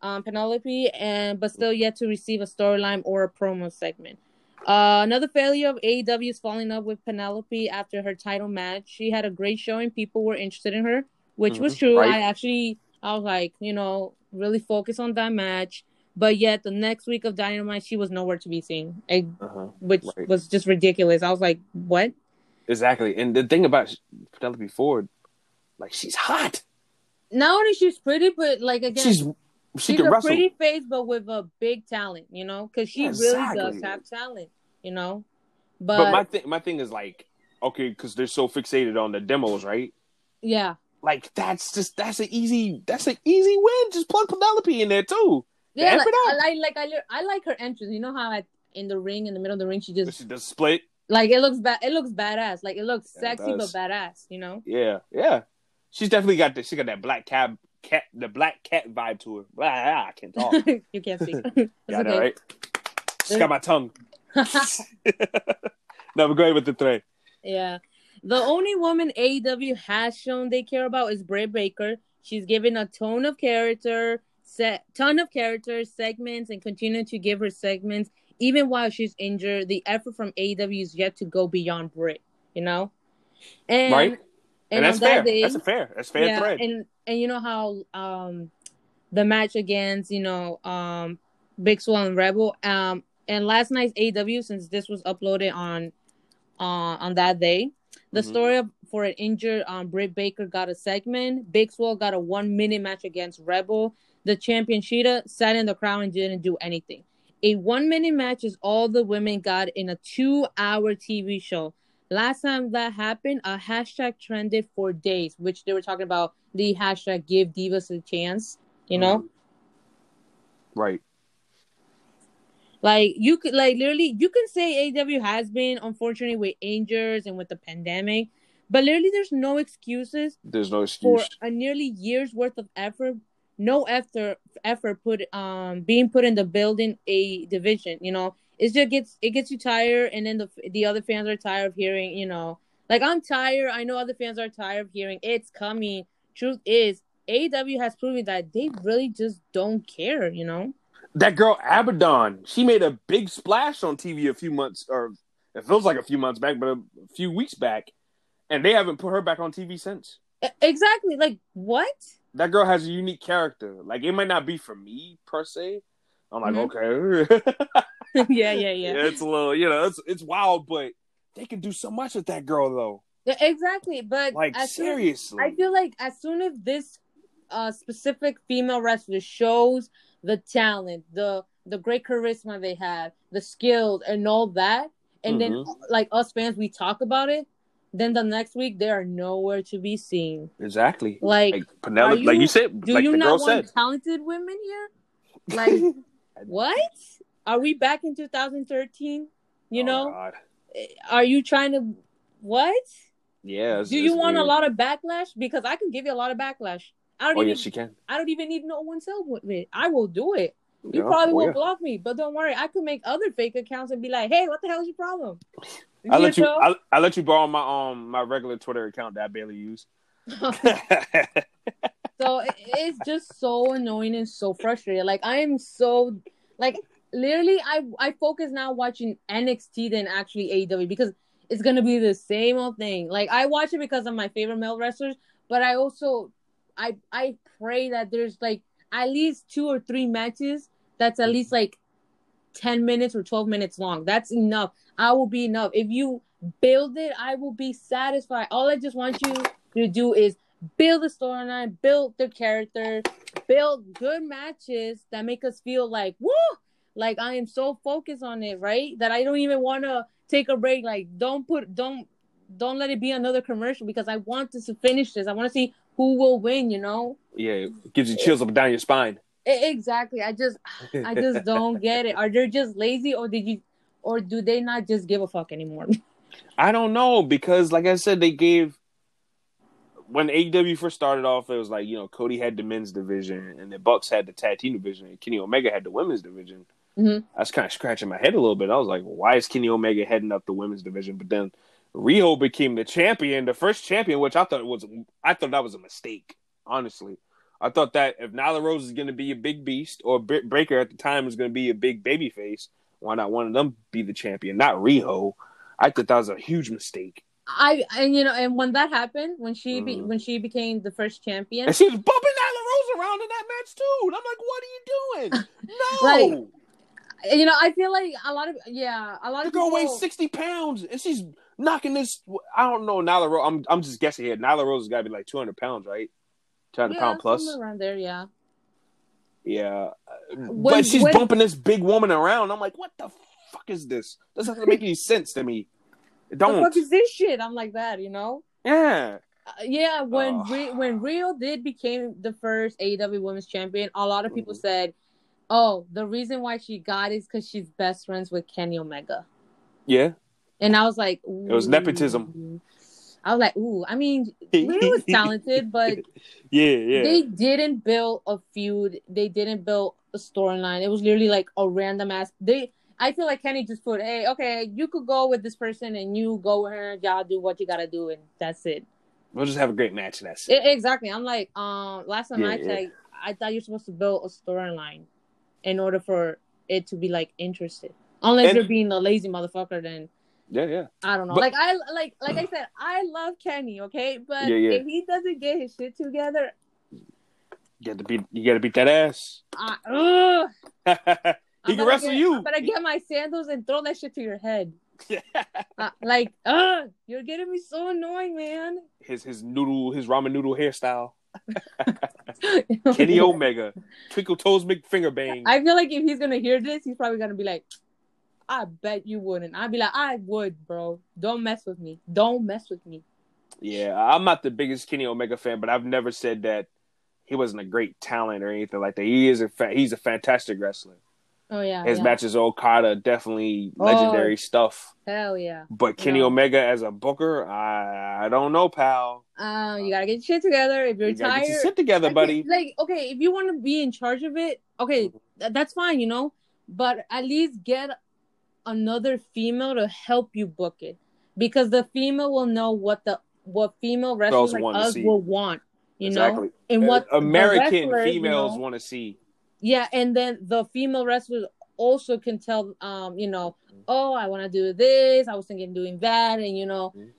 um, Penelope, and but still yet to receive a storyline or a promo segment. Uh, another failure of AEW is falling up with Penelope after her title match. She had a great showing; people were interested in her, which was Mhm, true. right. I actually, I was like, you know, really focus on that match. But yet, the next week of Dynamite, she was nowhere to be seen. I, Uh-huh. which Right. was just ridiculous. I was like, what? Exactly. And the thing about Penelope Ford, like she's hot. Not only she's pretty, but like again, She's she's, she can a wrestle. pretty face, but with a big talent, you know, because she Yeah, really does have talent, you know. But, But my thing, my thing is like, okay, because they're so fixated on the demos, right? yeah, Like that's just that's an easy that's an easy win. Just plug Penelope in there too. Yeah, like, it I like like I, I like her entrance. You know how at, in the ring, in the middle of the ring, she just She does split. like it looks bad. It looks badass. Like it looks Yeah, it sexy but badass. You know. Yeah, yeah. She's definitely got the she got that black cab cat the black cat vibe to her. Blah, ah, I can't talk. you can't speak. it's got okay. it right. She's got my tongue. no, but go ahead with the three. Yeah. The only woman AEW has shown they care about is Britt Baker. She's given a tone of character, set ton of characters, segments, and continue to give her segments even while she's injured. The effort from AEW is yet to go beyond Britt. You know, and Right. and, And, that's that fair. day, that's fair. That's fair yeah, thread. and and you know how um the match against you know um Big Swole and Rebel um and last night's AW since this was uploaded on uh on that day the Mhm. story of for an injured um Britt Baker got a segment Big Swole got a one minute match against Rebel the champion Shida sat in the crowd and didn't do anything a one minute match is all the women got in a two hour TV show Last time that happened, a hashtag trended for days, which they were talking about the hashtag give divas a chance. You know, Mhm. Right. like you could like literally you can say AW has been unfortunately with injuries and with the pandemic, but literally there's no excuses There's no excuse for a nearly year's worth of effort, no effort effort put um being put in the building a division. You know, it just gets it gets you tired, and then the the other fans are tired of hearing. You know, like I'm tired. I know other fans are tired of hearing it's coming. Truth is, AEW has proven that they really just don't care. You know. that girl Abaddon, she made a big splash on TV a few months, or it feels like a few months back, but a few weeks back, and they haven't put her back on TV since. Exactly. Like what? That girl has a unique character. Like it might not be for me per se. I'm like, Mhm. okay, yeah, yeah, yeah, yeah. it's a little, you know, it's it's wild, but they can do so much with that girl though. Yeah, Exactly. But Like as soon- seriously, I feel like as soon as this uh specific female wrestler shows the talent, the the great charisma they have, the skills and all that, and then Mhm. like us fans we talk about it, then the next week they are nowhere to be seen. exactly. Like, Like Penelope, are like you- you said, do like you not want said. talented women here? Like what? Are we back in 2013? You Oh, know, God. Eh, are you trying to what? yeah. it's- Do you want a lot of backlash? Because I can give you a lot of backlash. I don't Oh even yes, she can. I don't even need no one's help with it. I will do it. You Yeah, probably will yeah. block me, but don't worry. I could make other fake accounts and be like, "Hey, what the hell is your problem?" I let you. I, I let you borrow my um my regular Twitter account that I barely use. so it- it's just so annoying and so frustrating. Like I am so like literally, I I focus now watching NXT than actually AEW because it's gonna be the same old thing. Like I watch it because of my favorite male wrestlers, but I also I I pray that there's like at least two or three matches that's at least like 10 minutes or 12 minutes long. That's enough. I will be enough. If you build it, I will be satisfied. All I just want you to do is build the storyline, build the character, build good matches that make us feel like woo, like I am so focused on it, right? That I don't even want to take a break. Like don't put don't don't let it be another commercial because I want to finish this. I want to see who will win. You know. Yeah, it gives you chills up and down your spine. Exactly. I just I just don't get it. Are they just lazy or did you or do they not just give a fuck anymore? I don't know because, like I said, they gave when AEW first started off. It was like you know Cody had the men's division and the Bucks had the tag team division, and Kenny Omega had the women's division. Mhm. I was kind of scratching my head a little bit. I was like, why is Kenny Omega heading up the women's division? But then Riho became the champion, the first champion, which I thought was I thought that was a mistake. Honestly, I thought that if Nyla Rose is going to be a big beast or Britt Breaker at the time is going to be a big baby face, why not one of them be the champion, not Riho? I thought that was a huge mistake. I and you know and when that happened when she be, Mhm. when she became the first champion And she was bumping Nyla Rose around in that match too. And I'm like, what are you doing? No. Like, you know I feel like a lot of yeah a lot the of girl people weighs 60 pounds and she's knocking this. I don't know. Nyla Rose, I'm, I'm just guessing here. Nyla Rose has got to be like 200 pounds, right? 200 yeah, pound plus. around there yeah Yeah. When- but she's when- bumping this big woman around. I'm like, what the fuck is this? Doesn't make any sense to me. It don't. fuck is this shit I'm like that you know yeah. Uh, yeah when Oh. When Riho did became the first AEW Women's Champion a lot of people Mhm. said oh the reason why she got is because she's best friends with Kenny Omega Yeah. and I was like It was nepotism. I was like ooh I mean Riho was talented but Yeah, yeah. they didn't build a feud. They didn't build a storyline. It was literally like a random ass. They, I feel like Kenny just put, hey, okay, you could go with this person and you go with her. Y'all do what you gotta do, and that's it. we'll just have a great match. and That's it. Exactly. I'm like, um, last time Yeah, I yeah. checked, I thought you're supposed to build a storyline in order for it to be like interested. Unless And- you're being a lazy motherfucker, then Yeah, yeah. I don't know. But- like I like like I said, I love Kenny, okay, but Yeah, yeah. if he doesn't get his shit together, You got to beat. You got to beat that ass. I, ugh. he I'm can wrestle get, you. I'm gonna get my sandals and throw that shit to your head. Uh, like, uh, you're getting me so annoying, man. his his noodle, his ramen noodle hairstyle. Kenny Omega, Twinkle Toes McFinger Bang. I feel like if he's gonna hear this, he's probably gonna be like, "I bet you wouldn't." I'd be like, "I would, bro. Don't mess with me. Don't mess with me." Yeah, I'm not the biggest Kenny Omega fan, but I've never said that he wasn't a great talent or anything like that. He is a fa- he's a fantastic wrestler. Oh yeah, His yeah. matches Okada definitely Oh. legendary stuff. Hell yeah. But Kenny Yeah. Omega as a booker, I I don't know, pal. Uh, you gotta get your shit together. If you're You tired, get your shit together, buddy. Like, okay, if you want to be in charge of it, okay, th- that's fine, you know. But at least get another female to help you book it, because the female will know what the what female wrestlers like us will want, you exactly. know, and what American wrestlers, you females know- want to see. yeah, and then the female wrestlers also can tell, um, you know, oh, I want to do this. I was thinking doing that, and you know, Mhm.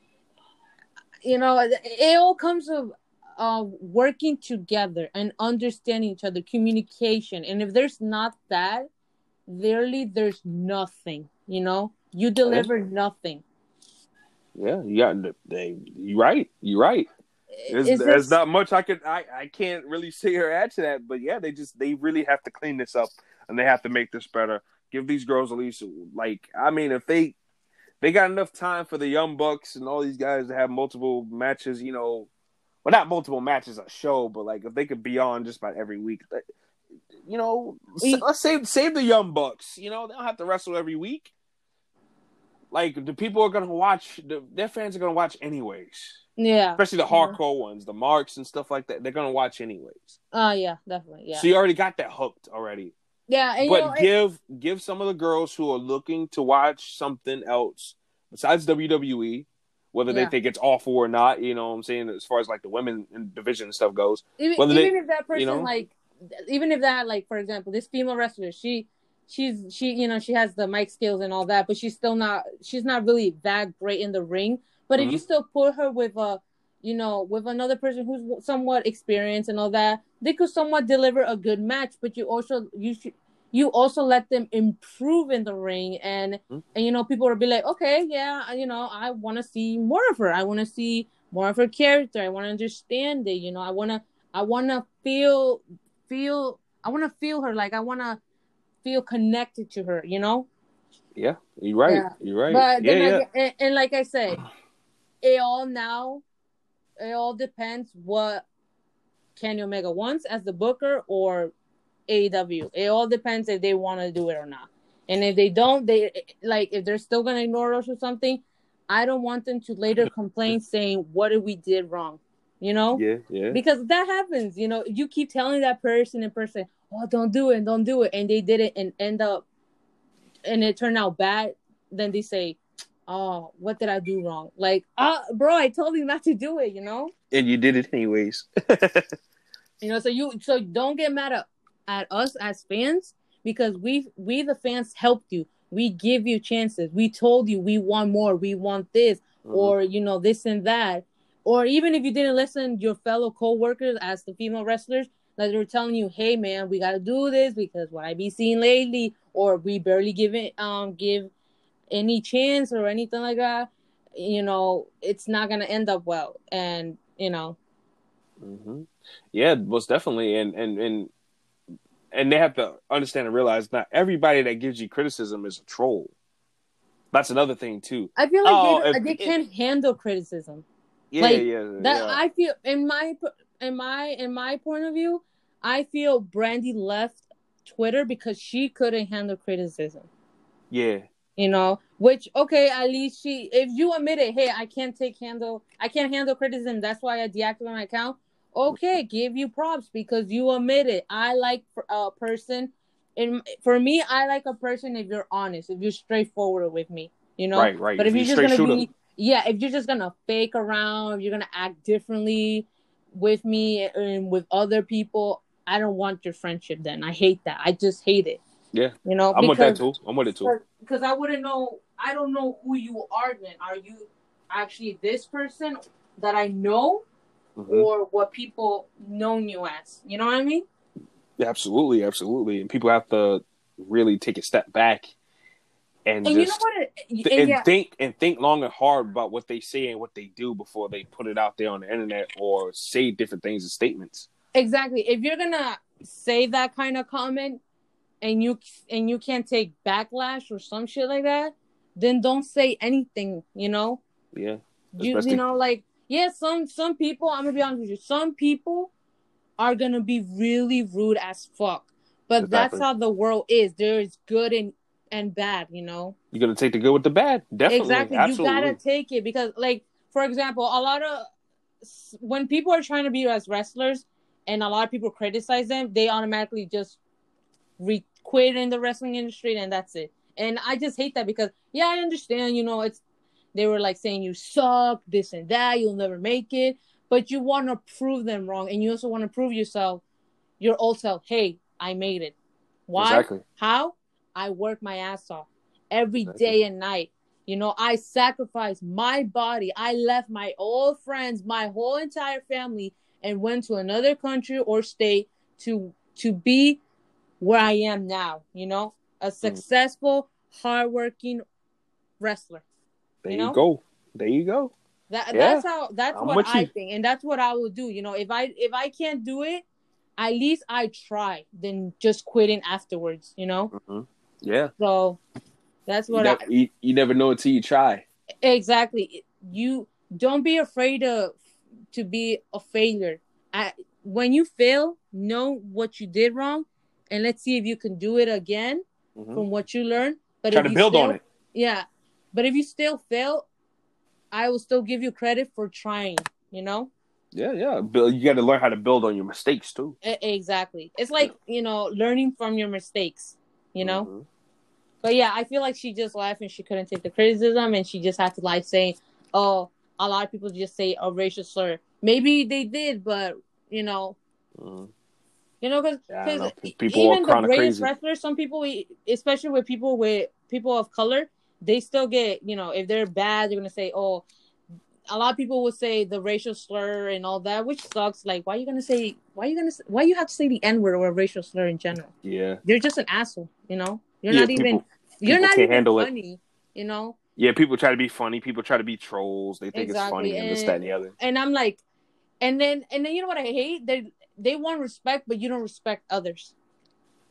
you know, it, it all comes of uh, working together and understanding each other, communication. And if there's not that, literally, there's nothing. You know, you deliver nothing. Yeah, yeah, they. you're right. You're right. There's, there's this- not much I could I, I can't really say or add to that, but yeah, they just they really have to clean this up and they have to make this better. Give these girls at least like I mean if they they got enough time for the young bucks and all these guys to have multiple matches, you know, well not multiple matches a show, but like if they could be on just about every week, you know, let's save save the young bucks. You know, they don't have to wrestle every week. Like the people are gonna watch, the, their fans are gonna watch anyways yeah. especially the Yeah. hardcore ones, the marks and stuff like that. They're gonna watch anyways. Oh yeah, definitely. Yeah. So you already got that hooked already. yeah. And, you but know, give give some of the girls who are looking to watch something else besides WWE, whether they think it's awful or not. You know what I'm saying? As far as like the women division and stuff goes, even, Whether they- if that person you know? like even if that like for example this female wrestler she she's she you know she has the mic skills and all that but she's still not she's not really that great in the ring but if you Mhm. still put her with a you know with another person who's somewhat experienced and all that they could somewhat deliver a good match but you also you should you also let them improve in the ring and Mhm. and you know people will be like okay yeah you know i want to see more of her i want to see more of her character i want to understand it you know i want to i want to feel feel I want to feel her like I want to feel connected to her, you know? Yeah, you're right. Yeah. You're right. But yeah, yeah. like, and, and like I said, it all now it all depends what Kenny Omega wants as the booker or AEW. It all depends if they want to do it or not. And if they don't, they like if they're still gonna ignore us or something. I don't want them to later complain saying what did we did wrong, you know? yeah, yeah. Because that happens, you know. You keep telling that person in person, "Oh, don't do it, don't do it," and they did it and end up, and it turned out bad. Then they say, "Oh, what did I do wrong?" Like, ah, bro, I told you not to do it, you know. And you did it anyways. You know, so you so don't get mad at, at us as fans because we we the fans helped you. We give you chances. We told you we want more. We want this Mhm. or you know this and that. Or even if you didn't listen, your fellow co-workers as the female wrestlers that they were telling you, "Hey man, we got to do this because what I be seeing lately or we barely give it um give any chance or anything like that." You know, it's not going to end up well. And, you know, hmm Yeah, most definitely, and and and and they have to understand and realize not everybody that gives you criticism is a troll. That's another thing too. I feel like Oh, they, if- they can't handle criticism. Yeah, Like, yeah, That yeah. I feel in my in my in my point of view, I feel Brandi left Twitter because she couldn't handle criticism. yeah, You know, which okay, at least she if you admit it, hey, I can't take handle I can't handle criticism, that's why I deactivated my account. Okay, give you props because you admit it. I like a person and for me, I like a person if you're honest, if you're straightforward with me, you know. right, right. But if You you're just gonna shooter. be, yeah, if you're just gonna fake around, if you're gonna act differently with me and with other people, I don't want your friendship. Then I hate that. I just hate it. Yeah. you know, I'm with that too. I'm with it too. Because I wouldn't know. I don't know who you are. Then are you actually this person that I know, Mhm. or what people known you as? You know what I mean? Yeah, absolutely, absolutely. And people have to really take a step back and, And you know what? It, and and yeah, think and think long and hard about what they say and what they do before they put it out there on the internet or say different things and statements. exactly. If you're gonna say that kind of comment and you and you can't take backlash or some shit like that then don't say anything you know? Yeah, you, you know like yeah some some people i'm gonna be honest with you some people are gonna be really rude as fuck. But that's how the world is. There's good and and bad you know you're gonna take the good with the bad. Definitely, exactly absolutely. you gotta take it because like for example a lot of when people are trying to be as wrestlers and a lot of people criticize them they automatically just re- quit in the wrestling industry and that's it and i just hate that because yeah i understand you know it's they were like saying you suck this and that you'll never make it but you want to prove them wrong and you also want to prove yourself your old self hey i made it why Exactly. how? I work my ass off every day and night. You know, I sacrificed my body. I left my old friends, my whole entire family, and went to another country or state to to be where I am now. You know, Mm. a successful, hardworking wrestler. There You you, go. There you go. That Yeah, that's how that's I'm what I you. think, and that's what I will do. You know, if I if I can't do it, at least I try. Then just quitting afterwards. You know. hmm Yeah. So that's You, what nev- I you, you never know until you try. exactly. You don't be afraid of to be a failure. I, when you fail, know what you did wrong, and let's see if you can do it again Mhm. from what you learned. But Try to build still, on it. Yeah, but if you still fail, I will still give you credit for trying. You know. Yeah, yeah. Build, you got to learn how to build on your mistakes too. Exactly. It's like you know learning from your mistakes. You know. Mhm. But yeah, I feel like she just left and she couldn't take the criticism and she just had to like say, "Oh, a lot of people just say a racial slur." Maybe they did, but you know, Mhm. you know, because Yeah, I don't know. People even the greatest crazy. wrestlers, some people, especially with people with people of color, they still get you know if they're bad, they're gonna say, "Oh." A lot of people will say the racial slur and all that, which sucks. Like, why are you gonna say? Why are you gonna? Why you have to say the n word or a racial slur in general? Yeah, You're just an asshole, you know. You're Yeah, not even. people- You're people not even handle it. funny, you know. yeah. People try to be funny. People try to be trolls. They think Exactly, it's funny and this, that, and the other. And I'm like, and then and then you know what I hate? They they want respect, but you don't respect others.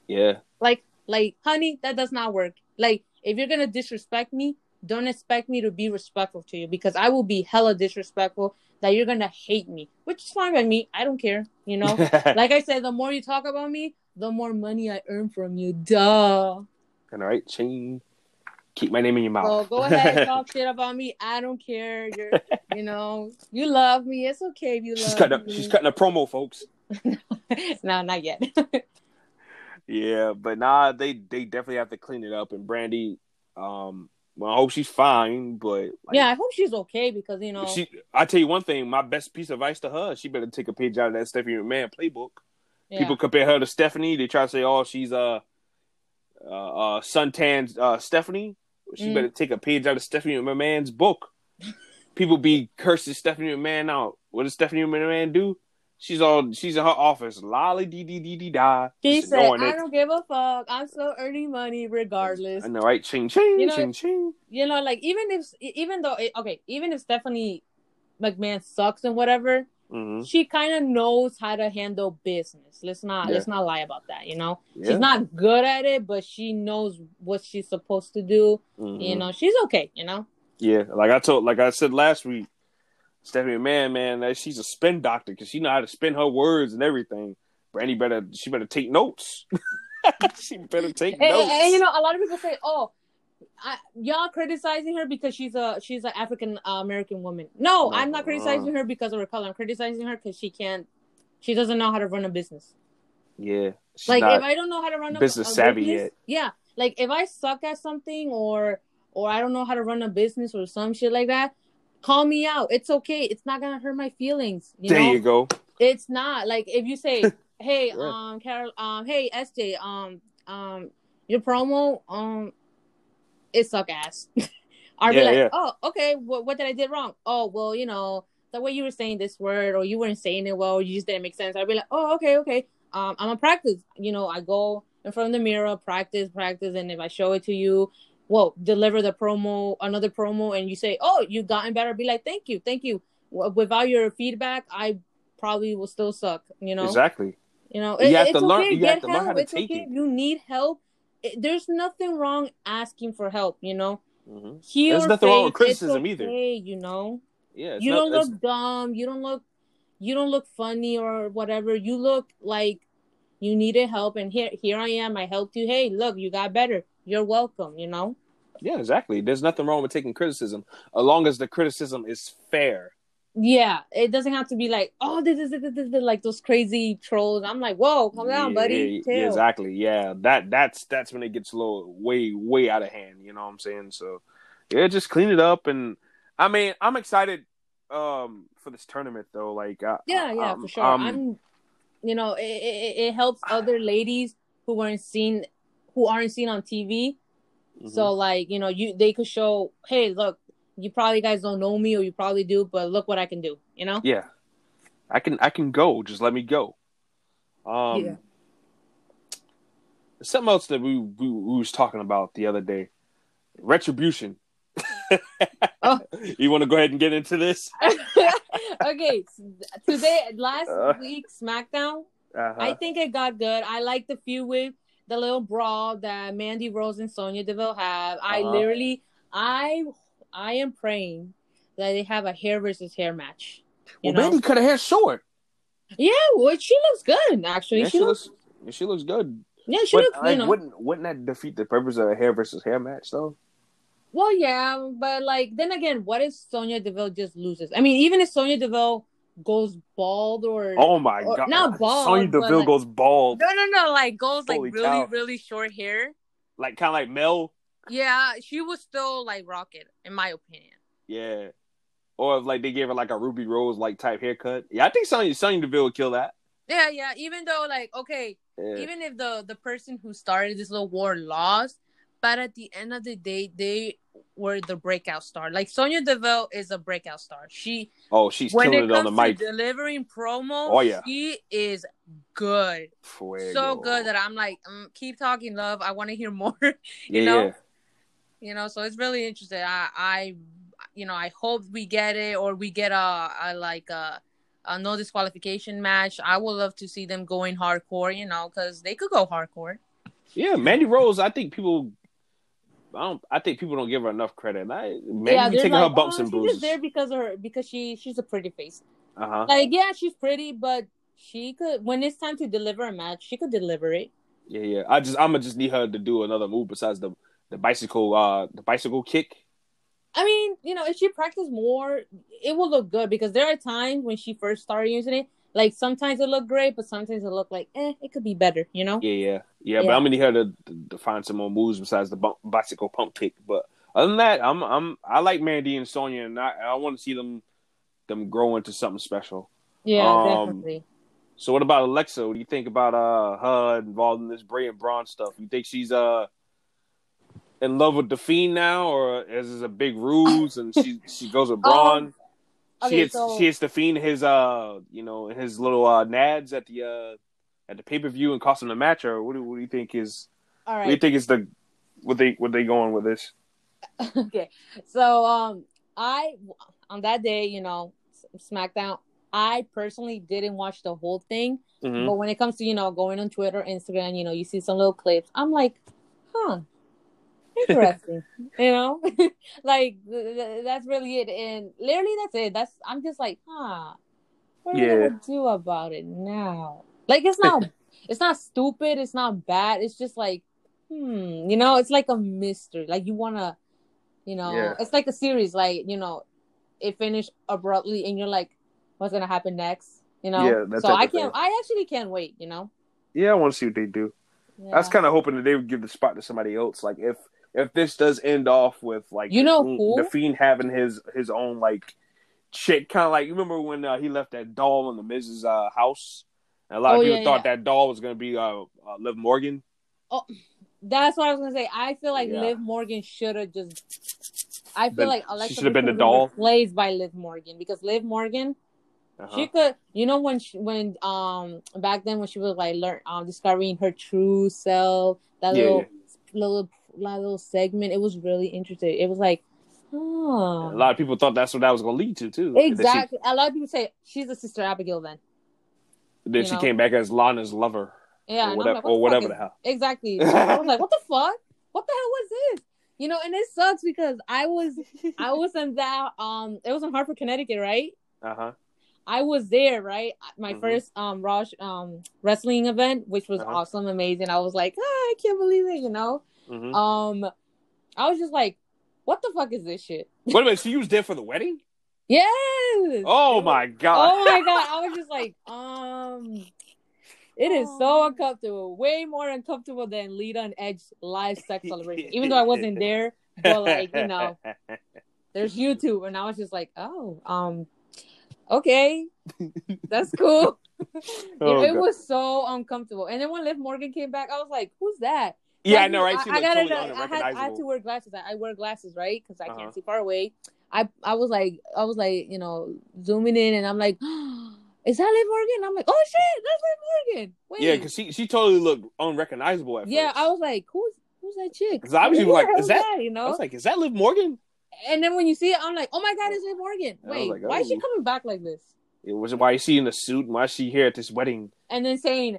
Yeah. Like, like, honey, that does not work. Like, if you're gonna disrespect me, don't expect me to be respectful to you because I will be hella disrespectful that you're gonna hate me, which is fine by me. I don't care, you know. like I said, the more you talk about me, the more money I earn from you. Duh. All right, chain. Keep my name in your mouth. So go ahead talk shit about me. I don't care. You're, you know, you love me. It's okay if you love she's cutting. A, me. she's cutting a promo, folks. no, not yet. Yeah, but nah, they they definitely have to clean it up. And Brandi, um, well, I hope she's fine. But like, yeah, I hope she's okay because you know. she. I tell you one thing. My best piece of advice to her: she better take a page out of that Stephanie McMahon playbook. yeah. People compare her to Stephanie. They try to say, "Oh, she's uh, uh, uh suntan uh, Stephanie." She Mm. better take a page out of Stephanie McMahon's book. People be cursing Stephanie McMahon out. What does Stephanie McMahon do? She's all she's in her office, lolly dee dee dee dee da. She said, "I it. don't give a fuck. I'm still earning money regardless." I know, right? Ching ching You know- ching ching. You know, like even if, even though, it, okay, even if Stephanie McMahon sucks and whatever, hmm she kind of knows how to handle business. Let's not Yeah. let's not lie about that. You know, Yeah. she's not good at it, but she knows what she's supposed to do. Mhm. You know, she's okay. You know. Yeah, like I told, like I said last week, Stephanie McMahon, man, that she's a spin doctor because she know how to spin her words and everything. Brandi better, she better take notes. she better take And, notes. and, you know, a lot of people say, "Oh, I, y'all criticizing her because she's a she's an African American woman." No, No, I'm not uh. criticizing her because of her color. I'm criticizing her because she can't. She doesn't know how to run a business. yeah, she's like if I don't know how to run a business a savvy business- yet. Yeah, like if I suck at something or or I don't know how to run a business or some shit like that, call me out. It's okay. It's not gonna hurt my feelings. You there know, you go. it's not like if you say, "Hey, Yeah. um, Carol, um, hey, SJ, um, um, your promo, um, it suck ass." I'll Yeah, be like, yeah. "Oh, okay. What what did I did wrong? Oh, well, you know, the way you were saying this word, or you weren't saying it well, or you just didn't make sense." I'd be like, "Oh, okay, okay. Um, I'm a practice. You know, I go in front of the mirror, practice, practice, and if I show it to you." Well, deliver the promo, another promo, and you say, "Oh, you've gotten better." Be like, "Thank you, thank you." Without your feedback, I probably will still suck. You know, Exactly. you know, You it- have it's to learn- okay. you Get have to learn how to it's take okay it. you need help. It, there's nothing wrong asking for help. You know, hmm heal There's nothing wrong with it's criticism either. You know, Yeah, it's you not- don't it's- look dumb. You don't look, you don't look funny or whatever. You look like you needed help, and here, here I am. I helped you. Hey, look, you got better. You're welcome. You know. Yeah, exactly. There's nothing wrong with taking criticism, as long as the criticism is fair. Yeah, it doesn't have to be like, oh, this is this, this, this, like those crazy trolls. I'm like, whoa, calm down, Yeah, buddy. yeah, exactly. Yeah, that that's that's when it gets a little way way out of hand. You know what I'm saying? So yeah, just clean it up. And I mean, I'm excited um for this tournament though. Like, I, Yeah, yeah, um, for sure. um, I'm, you know, it, it, it helps other ladies who weren't seen, who aren't seen on TV. mhm. So like, you know, you they could show, hey, look, you probably guys don't know me, or you probably do, but look what I can do. You know? yeah, I can I can go. Just let me go. Um, Yeah. something else that we, we we was talking about the other day, retribution. Oh. You want to go ahead and get into this? okay, today, last Uh. week SmackDown, Uh-huh. I think it got good. I like the few with the little brawl that Mandy Rose and Sonya Deville have. I Uh-huh. literally, I, I am praying that they have a hair versus hair match. Well, know? Mandy cut her hair short. Yeah, well, she looks good actually. Yeah, she, looks, she looks good. yeah, she But looks. like, you know, wouldn't wouldn't that defeat the purpose of a hair versus hair match though? well, yeah, but like then again, what if Sonya Deville just loses? I mean, even if Sonya Deville goes bald or Oh my Or- god! not bald, Sonya but Deville like- goes bald, no, no, no, like goes like really, cow. really short hair. like kind of like Mel. Yeah, she was still like rocket, in my opinion. Yeah. Or if like they gave her like a Ruby Rose like type haircut. Yeah, I think Sonya Sonya Deville would kill that. Yeah, yeah. Even though, like, okay, Yeah. even if the the person who started this little war lost, but at the end of the day, they were the breakout star. Like Sonya Deville is a breakout star. She oh, she's when killing it on the to mic. delivering promo, Oh, yeah. she is good. Fuego. So good that I'm like, mm, keep talking, love. I want to hear more. yeah, know? yeah. you know, so it's really interesting. I, I, you know, I hope we get it or we get a, a like a, a no disqualification match. I would love to see them going hardcore, you know, because they could go hardcore. Yeah, Mandy Rose. I think people. I don't. I think people don't give her enough credit. I, Mandy yeah, taking like, her bumps oh, and she's just bruises. there because of her because she she's a pretty face. Uh huh. Like, yeah, she's pretty, but she could when it's time to deliver a match, she could deliver it. Yeah, yeah. I just. I'm gonna just need her to do another move besides the the bicycle. Uh, the bicycle kick. I mean, you know, if she practiced more, it will look good because there are times when she first started using it. Like sometimes it look great, but sometimes it look like, eh, it could be better. You know? Yeah, yeah, yeah. But I'm gonna need her to, to, to find some more moves besides the bump, bicycle pump kick. But other than that, I'm I'm I like Mandy and Sonya, and I I want to see them them grow into something special. Yeah, Um, definitely. So what about Alexa? What do you think about uh her involved in this Bray and Braun stuff? You think she's uh in love with the Fiend now, or is this a big ruse and she she goes with Braun? Um, she okay, hits so- she hits the Fiend his uh you know his little uh nads at the uh at the pay per view and cost him the match, or what do what do you think is All what do you think is the what they what they going with this? okay. So, um, I on that day, you know, SmackDown. I personally didn't watch the whole thing, Mhm. but when it comes to you know going on Twitter, Instagram, you know, you see some little clips. I'm like, huh, interesting. you know, like th- th- that's really it, and literally that's it. That's I'm just like, huh, what are we Yeah. gonna do about it now? Like it's not, it's not stupid. It's not bad. It's just like, hmm, you know, it's like a mystery. Like you wanna, you know, Yeah. it's like a series. Like you know, it finished abruptly, and you're like, what's gonna happen next? You know, Yeah, so I can't. I actually can't wait. You know, Yeah, I want to see what they do. I was kind of hoping that they would give the spot to somebody else. Like if if this does end off with like You know Fiend, who? the fiend having his his own like chick, kind of like you remember when uh, he left that doll in the Mrs. Uh, house. And a lot Oh, of people yeah, thought yeah. that doll was gonna be uh, uh, Liv Morgan. Oh, that's what I was gonna say. I feel like Yeah. Liv Morgan should have just. I feel Been- like she Alexa should have been the doll. replaced by Liv Morgan because Liv Morgan Uh-huh. she could you know when she, when um back then when she was like learn um discovering her true self that little little that little segment it was really interesting it was like oh a lot of people thought that's what that was gonna lead to too. And then she- exactly a lot of people say she's a sister abigail then Then You she know. came back as Lana's lover, yeah or whatever, like, what or the whatever is- the hell. exactly So i was like what the fuck what the hell was this you know and it sucks because i was i was in that um it was in hartford connecticut right Uh huh. I was there, right? My Mhm. first um Raw um wrestling event, which was Uh-huh. awesome, amazing. I was like, ah, I can't believe it, you know. Hmm Um, I was just like, what the fuck is this shit? Wait a minute. So you was there for the wedding? Yes. Oh my god! Oh my god! I was just like, um, it is so uncomfortable. Way more uncomfortable than Lita and Edge live sex celebration. Even though I wasn't there, but like you know, there's YouTube, and I was just like, oh, um, okay, that's cool. Oh, it God. was so uncomfortable. And then when Liv Morgan came back, I was like, "Who's that?" Yeah, Like, I know, right? I, I gotta. totally I had, I had to wear glasses. I, I wear glasses, right? Because I Uh-huh. can't see far away. I I was like, I was like, you know, zooming in, and I'm like, "Is that Liv Morgan?" I'm like, "Oh shit, that's Liv Morgan." Wait, Yeah, because she she totally looked unrecognizable at yeah, first. I was like, "Who's who's that chick?" 'Cause obviously like, is that- You know? I was like, is that Liv Morgan? and then when you see it, I'm like, "Oh my god, it's Liv Morgan." Wait, like, why is she oh. coming back like this? It was why is she in a suit why is she here at this wedding? And then saying,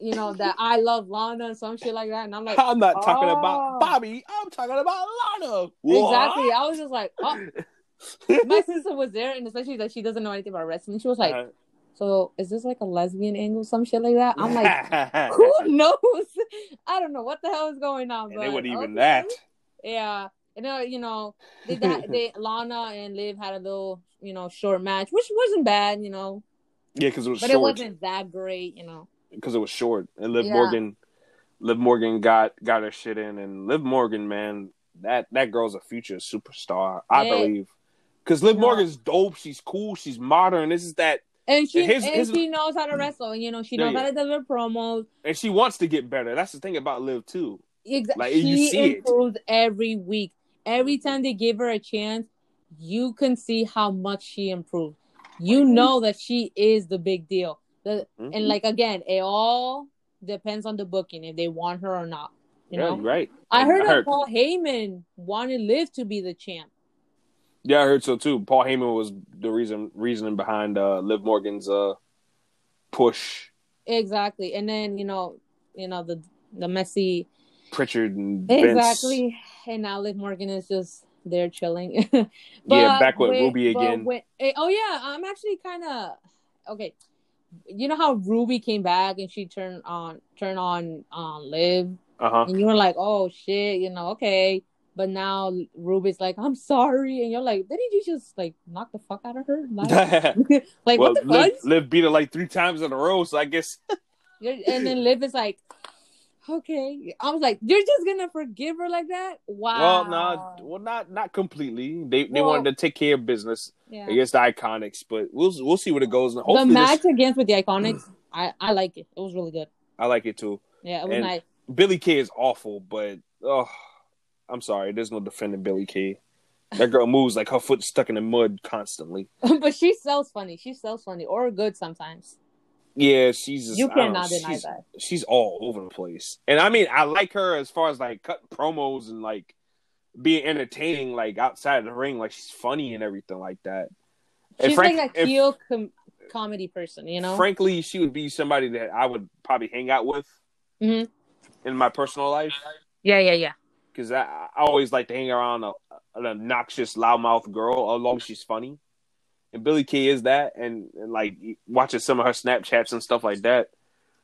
you know, that I love Lana and some shit like that, and I'm like. I'm not talking oh. about Bobby. I'm talking about Lana. Exactly. I was just like, oh. My sister was there, and especially that she doesn't know anything about wrestling. She was like, Uh, "So is this like a lesbian angle, some shit like that?" I'm like, "Who knows? I don't know what the hell is going on." and but it wasn't even okay. that. Yeah, and uh, you know, they, that, they Lana and Liv had a little, you know, short match, which wasn't bad, you know, Yeah, because it was but it wasn't that great, you know. Because it was short, and Liv Yeah. Morgan, Liv Morgan got got her shit in, and Liv Morgan, man, that that girl's a future superstar, I Yeah. believe. Because Liv Yeah. Morgan's dope. She's cool. She's modern. This is that, And she His- and his- she knows how to wrestle, and you know, she knows yeah. how to deliver promos. and she wants to get better. That's the thing about Liv too. Exactly. Like, she you see it. improves every week. Every time they give her a chance, you can see how much she improved. You know that she is the big deal. The, Mhm. and like again, it all depends on the booking if they want her or not. You yeah, know, right. I heard I that heard- Paul Heyman wanted Liv to be the champ. Yeah, I heard so too. Paul Heyman was the reason reasoning behind uh, Liv Morgan's uh, push. Exactly, and then you know, you know the the messy Prichard and Vince. exactly, and now Liv Morgan is just there chilling. Yeah, back with when- Ruby again. when- eh, oh yeah, I'm actually kind of okay. You know how Ruby came back and she turned on turned on on Liv, Uh huh. and you were like, oh shit, you know, okay. But now Ruby's like, I'm sorry, and you're like, didn't you just like knock the fuck out of her? Like, like well, what the Liv, fuck? Liv beat her like three times in a row, so I guess and then Liv is like, okay. I was like, you're just gonna forgive her like that? Wow. well, no, well, not not completely. They they Well- wanted to take care of business yeah. against the Iconics, but we'll we'll see where it goes. And The hopefully, match this, against with the Iconics, I I like it. It was really good. I like it too. Yeah, it was And- nice. Billie Kay is awful, but oh, I'm sorry, there's no defending Billie Kay. That girl moves like her foot stuck in the mud constantly. but she sells funny. She sells funny or good sometimes. Yeah, she's just, You I don't know, cannot deny she's, that. She's all over the place, and I mean, I like her as far as like cut promos and like being entertaining, like outside of the ring, like she's funny and everything like that. She's frank- like a heel com- comedy person, you know. frankly, she would be somebody that I would probably hang out with Mhm. in my personal life Yeah, yeah, yeah. because I, I always like to hang around a, an obnoxious, loudmouth girl, as long as she's funny. And Billie Kay is that, and, and like watching some of her Snapchats and stuff like that,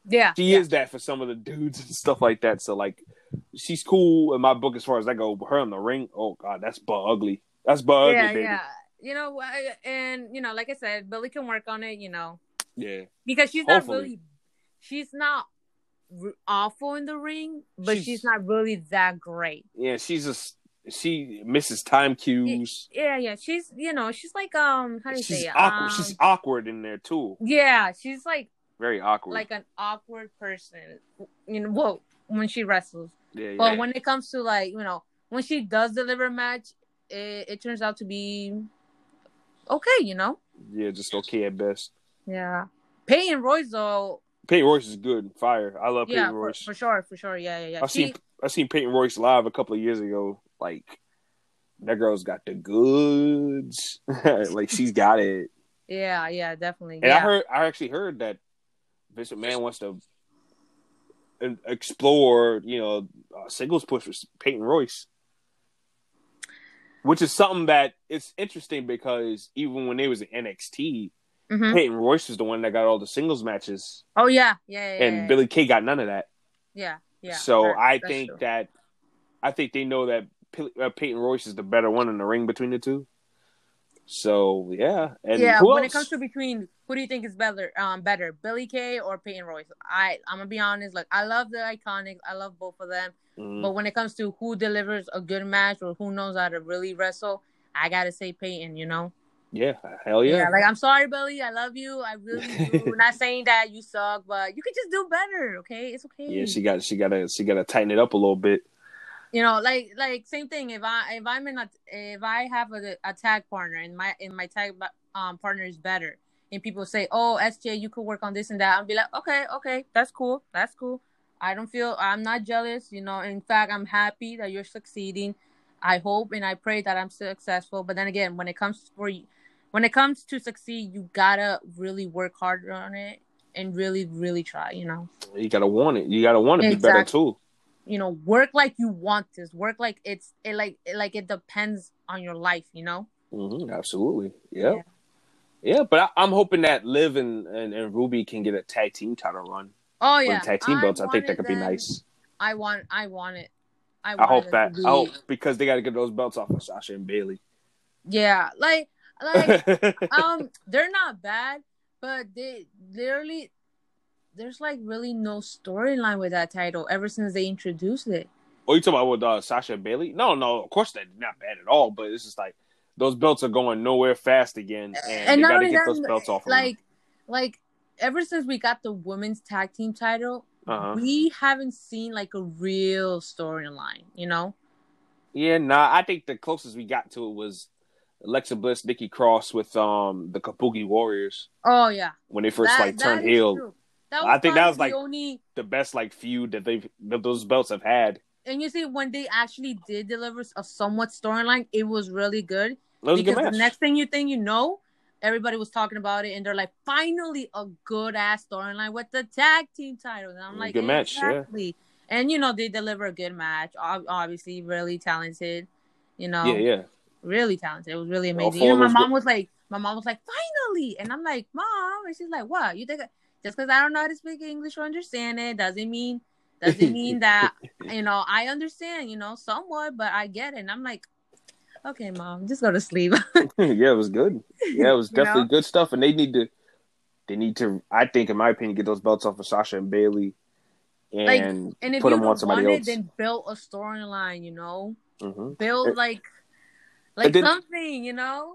Yeah. she yeah. is that for some of the dudes and stuff like that. So like, she's cool in my book as far as I go. But her in the ring, oh god, that's butt ugly. That's butt Yeah, ugly, baby. yeah. You know, and you know, like I said, Billie can work on it. You know, Yeah, because she's not really, she's not awful in the ring, but She's- she's, not really that great. yeah. She's just she misses time cues. Yeah, yeah. She's you know, she's like um, how do you She's say awkward. Um, she's awkward in there too. yeah, she's like Very awkward. like an awkward person. You know, well, when she wrestles, yeah, yeah. but when it comes to like you know, when she does deliver a match, it, it turns out to be okay. You know. yeah, just okay at best. Yeah. Peyton Royce though, Peyton Royce is good, fire. I love yeah, Peyton for, Royce. for sure, for sure. Yeah, yeah, yeah. I She- seen I seen Peyton Royce live a couple of years ago. Like that girl's got the goods. like she's got it. yeah, yeah, definitely. And yeah. I heard I actually heard that Vince McMahon wants to explore, you know, uh, singles push with Peyton Royce. Which is something that it's interesting because even when they was in NXT, Mhm. Peyton Royce was the one that got all the singles matches, Oh yeah, yeah, yeah. and yeah, Billie Kay got none of that. Yeah, yeah. so that- I that's think true. that I think they know that P- uh, Peyton Royce is the better one in the ring between the two. So yeah, and yeah, when else? it comes to between, who do you think is better? Um, better Billie Kay or Peyton Royce? I I'm gonna be honest. Like I love the Iconics. I love both of them. Mhm. But when it comes to who delivers a good match or who knows how to really wrestle, I gotta say Peyton. You know. yeah, hell yeah. Like I'm sorry, Billie. I love you. I really do. Not saying that you suck, but you could just do better. Okay, it's okay. Yeah, she got she got to she got to tighten it up a little bit. You know like like same thing. If i if i'm in a if i have a, a tag partner and my and my tag um partner is better and people say oh sj you could work on this and that i'll be like okay okay that's cool that's cool. I don't feel i'm not jealous you know. In fact i'm happy that you're succeeding. I hope and i pray that i'm successful. But then again when it comes for you when it comes to succeed you gotta really work hard on it and really really try you know. You got to want it. You got to want to be better too. You know work like you want this work like it's it like it, like it depends on your life you know hmm absolutely. Yeah. Yeah, but I, I'm hoping that Liv and, and, and Ruby can get a tag team title run. oh yeah tag team belts. I, think that could be nice. i want i want it i, I hope them that. be- I hope because they got to get those belts off of Sasha and Bayley. yeah like like um they're not bad but they literally there's like really no storyline with that title ever since they introduced it Oh, you talking about with uh, Sasha Bayley? No, no, of course they're not bad at all. But it's just like those belts are going nowhere fast again, and, and not got to get that, those belts off. like like ever since we got the women's tag team title Uh-huh. we haven't seen like a real storyline you know Yeah, nah. I think the closest we got to it was Alexa Bliss, Nikki Cross with um the Kabuki Warriors oh yeah when they first That- like turned heel. true. That I think that was, like- the only The best like feud that they've that those belts have had. and you see when they actually did deliver a somewhat storyline, it was really good. Was a good because the next thing you think you know, everybody was talking about it, and they're like, finally a good ass storyline with the tag team titles. And I'm like, Good match, yeah. And you know, they deliver a good match. Obviously, really talented. You know, Yeah, yeah. really talented. It was really amazing. Even of my mom was like, my mom was like, finally, and I'm like, mom, and she's like, what? You think I- just because I don't know how to speak English or understand it doesn't mean doesn't mean that you know I understand, you know, somewhat, but I get it. And I'm like, okay, mom, just go to sleep. yeah, it was good. Yeah, it was You know? definitely good stuff. And they need to, they need to. I think, in my opinion, get those belts off of Sasha and Bayley, Like, and and if put you them on somebody wanted, else. then build a storyline, you know, hmm build like like something, you know.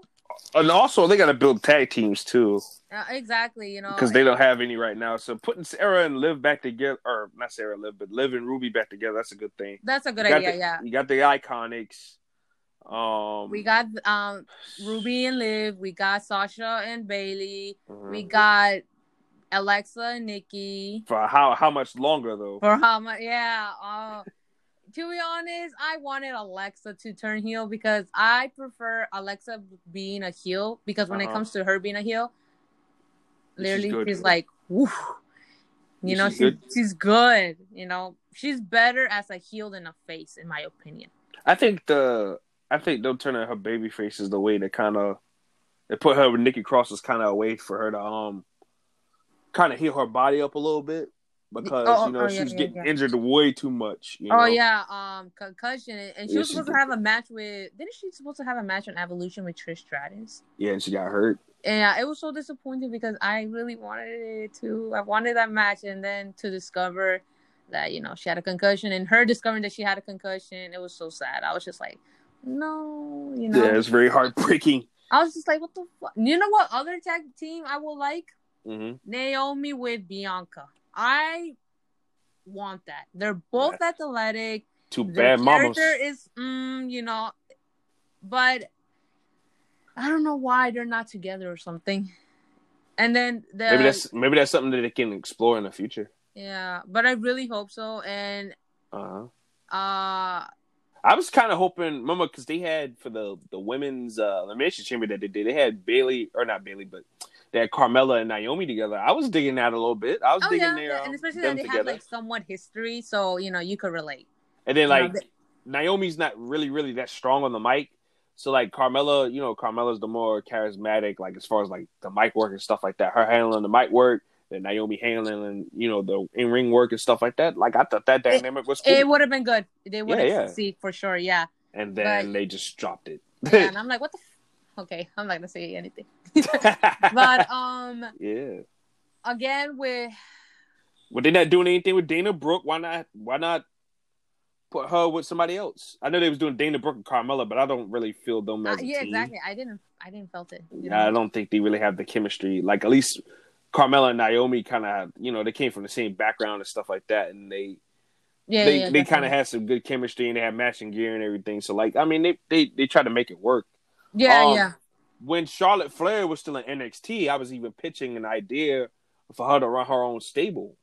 And also, they got to build tag teams too, Uh, exactly, you know, because they don't have any right now. So putting Sarah and Liv back together, or not Sarah and Liv, but Liv and Ruby back together, that's a good thing. That's a good idea. the- yeah, You got the iconics. Um, we got um Ruby and Liv. We got Sasha and Bayley. mhm. We got Alexa and Nikki. for how how much longer though? For how much? Yeah. Uh, to be honest, I wanted Alexa to turn heel because I prefer Alexa being a heel because when it Uh-huh. comes to her being a heel, literally good. she's like, woo. You know, She's she's good. she's good. You know, she's better as a heel than a face, in my opinion. I think the I think they'll turn her baby face is the way to kind of it put her with Nikki Cross is kind of a way for her to um kind of heal her body up a little bit because Oh, you know oh, she yeah, was yeah, getting yeah. injured way too much. You know? Oh yeah, um, concussion, and she Yeah, was supposed did. to have a match with. Didn't she supposed to have a match on Evolution with Trish Stratus? yeah, and she got hurt. Uh, it was so disappointing because I really wanted it to. I wanted that match, and then to discover that you know she had a concussion, and her discovering that she had a concussion, it was so sad. I was just like, no, you know. Yeah, it's very heartbreaking. I was just like, what the fuck? You know what other tag team I will like? hmm Naomi with Bianca. I want that. They're both athletic. Too Their bad, mamas. character is, mm, you know, but I don't know why they're not together or something. And then the Maybe that's maybe that's something that they can explore in the future. yeah, but I really hope so. And Uh-huh. uh, I was kind of hoping, remember, because they had for the the women's uh, elimination chamber that they did, they had Bayley or not Bayley, but they had Carmella and Naomi together. I was digging that a little bit. I was oh digging yeah, their, and um, especially that they together. have like somewhat history, so you know you could relate. and then You know, like they- Naomi's not really really that strong on the mic. So like Carmella, you know, Carmella's the more charismatic, like as far as like the mic work and stuff like that. Her handling the mic work, then Naomi handling, you know, the in ring work and stuff like that. Like I thought that dynamic was cool. It would have been good. They would have Yeah, yeah. succeed for sure. Yeah. and then but- they just dropped it. yeah. And I'm like, what the? Okay, I'm not gonna say anything. But um, yeah. again with But they're not doing anything with Dana Brooke. Why not? Why not put her with somebody else? I know they was doing Dana Brooke and Carmella, but I don't really feel them uh, as a yeah, team. exactly. I didn't. I didn't felt it. You know? I don't think they really have the chemistry. Like at least Carmella and Naomi kind of you know, they came from the same background and stuff like that, and they yeah, they yeah, they kind of had some good chemistry and they had matching gear and everything. So like, I mean, they they they try to make it work. Yeah, um, yeah. When Charlotte Flair was still in NXT, I was even pitching an idea for her to run her own stable,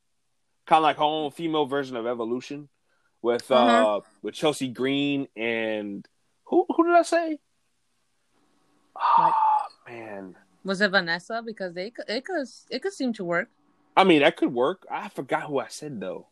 kind of like her own female version of Evolution, with uh Uh-huh. with Chelsea Green and who who did I say? Oh, man, Was it Vanessa? Because they it could it could seem to work. I mean that could work. I forgot who I said though.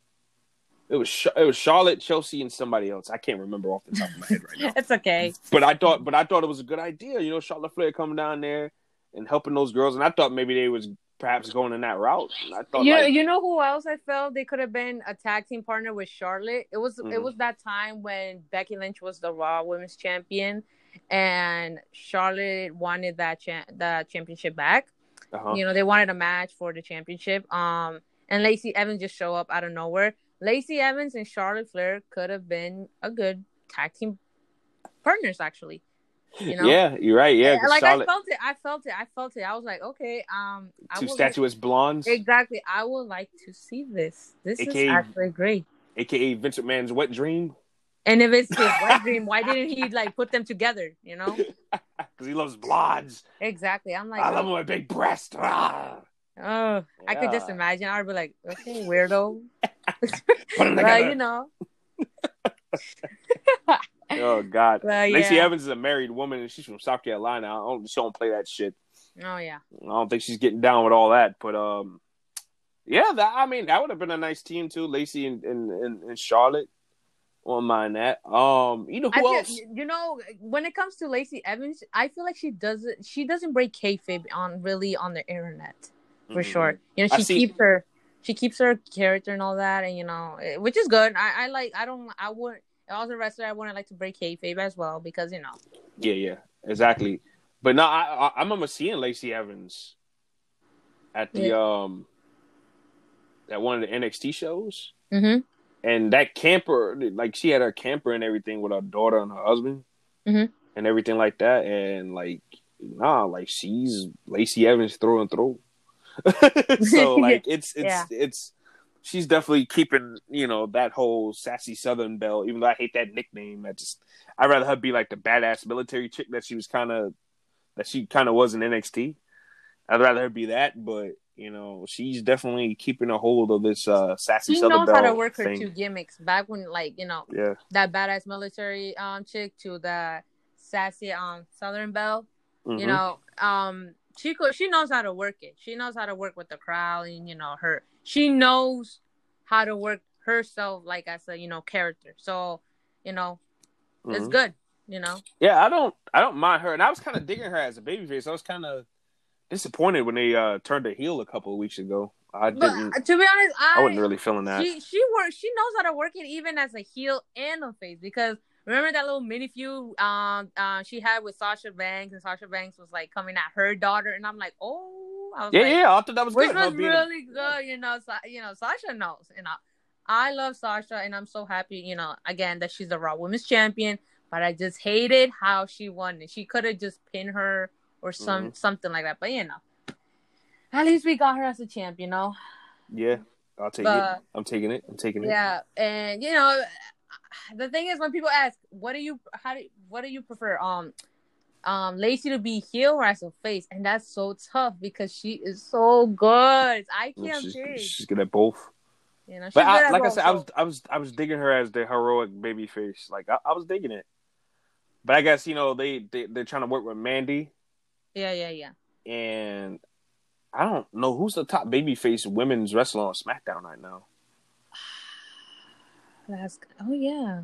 It was it was Charlotte, Chelsea, and somebody else. I can't remember off the top of my head right now. It's okay. But I thought, but I thought it was a good idea. You know, Charlotte Flair coming down there and helping those girls, and I thought maybe they was perhaps going in that route. I thought, You like, you know who else I felt they could have been a tag team partner with Charlotte. It was it Mhm. was that time when Becky Lynch was the Raw Women's Champion, and Charlotte wanted that cha- that championship back. uh-huh. You know, they wanted a match for the championship. Um, and Lacey Evans just show up out of nowhere. Lacey Evans and Charlotte Flair could have been a good tag team partners, actually. You know, yeah, you're right. Yeah, like Charlotte, I felt it. I felt it. I felt it. I was like, okay, um, two would like- statuesque blondes, exactly. I would like to see this. This AKA is actually great. aka Vince McMahon's wet dream, And if it's his wet dream, why didn't he like put them together? You know, because he loves blondes. exactly. I'm like, I love with big breasts. Ah. Oh, I could just imagine. I'd be like, okay, weirdo. Put 'em but together. you know, Oh God, Well, Lacey yeah. Evans is a married woman and she's from South Carolina. I don't, she don't play that shit. Oh yeah. I don't think she's getting down with all that. But um, yeah, that I mean that would have been a nice team too. Lacey and and, and, and Charlotte. Won't mind that. Um, you know who feel, else? you know, when it comes to Lacey Evans, I feel like she doesn't she doesn't break kayfabe on really on the internet for Mhm. sure. You know, she keeps her she keeps her character and all that, and you know, which is good. I, I like. I don't. I would. As a wrestler, I wouldn't like to break kayfabe as well because you know. Yeah, yeah, exactly. But no, I I, I remember seeing Lacey Evans at the um at one of the NXT shows, Mm-hmm. and that camper, like she had her camper and everything with her daughter and her husband, Mhm. and everything like that, and like nah, like she's Lacey Evans through and through. so like it's it's Yeah. it's she's definitely keeping you know that whole sassy Southern belle. Even though I hate that nickname, I just I'd rather her be like the badass military chick that she was kind of that she kind of was in NXT. I'd rather her be that, but you know she's definitely keeping a hold of this uh sassy She Southern knows belle how to work her two gimmicks. Back when, like you know, Yeah, that badass military um chick to the sassy um Southern Belle. You Mhm. know, um, she could, she knows how to work it. She knows how to work with the crowd, and you know, her she knows how to work herself, like as a you know character. So, you know, it's Mhm. good. You know, Yeah, I don't I don't mind her, and I was kind of digging her as a babyface. I was kind of disappointed when they uh turned her heel a couple of weeks ago. I but didn't. uh, to be honest, I, I wasn't really feeling that. she she works. She knows how to work it even as a heel and a face because. Remember that little mini feud um uh, she had with Sasha Banks and Sasha Banks was like coming at her daughter and I'm like oh I was yeah, like, yeah, I thought that was which good. was really good. You know, Sa- you know, Sasha knows. You know, I love Sasha, and I'm so happy. You know, again that she's the Raw Women's Champion. But I just hated how she won it. She could have just pinned her or some Mm-hmm. something like that. But you know, at least we got her as a champ. You know, Yeah, I'll take But- it. I'm taking it. I'm taking it. yeah. And you know, the thing is, when people ask, "What do you? How do? What do you prefer?" Um. Um, Lacey to be heel or as a face, and that's so tough because she is so good. I can't She's, pick. she's good at both. You know, But I, like I said, I was I was I was digging her as the heroic baby face. Like I, I was digging it. But I guess you know they they they're trying to work with Mandy, Yeah, yeah, yeah. and I don't know who's the top babyface women's wrestler on SmackDown right now. That's oh yeah.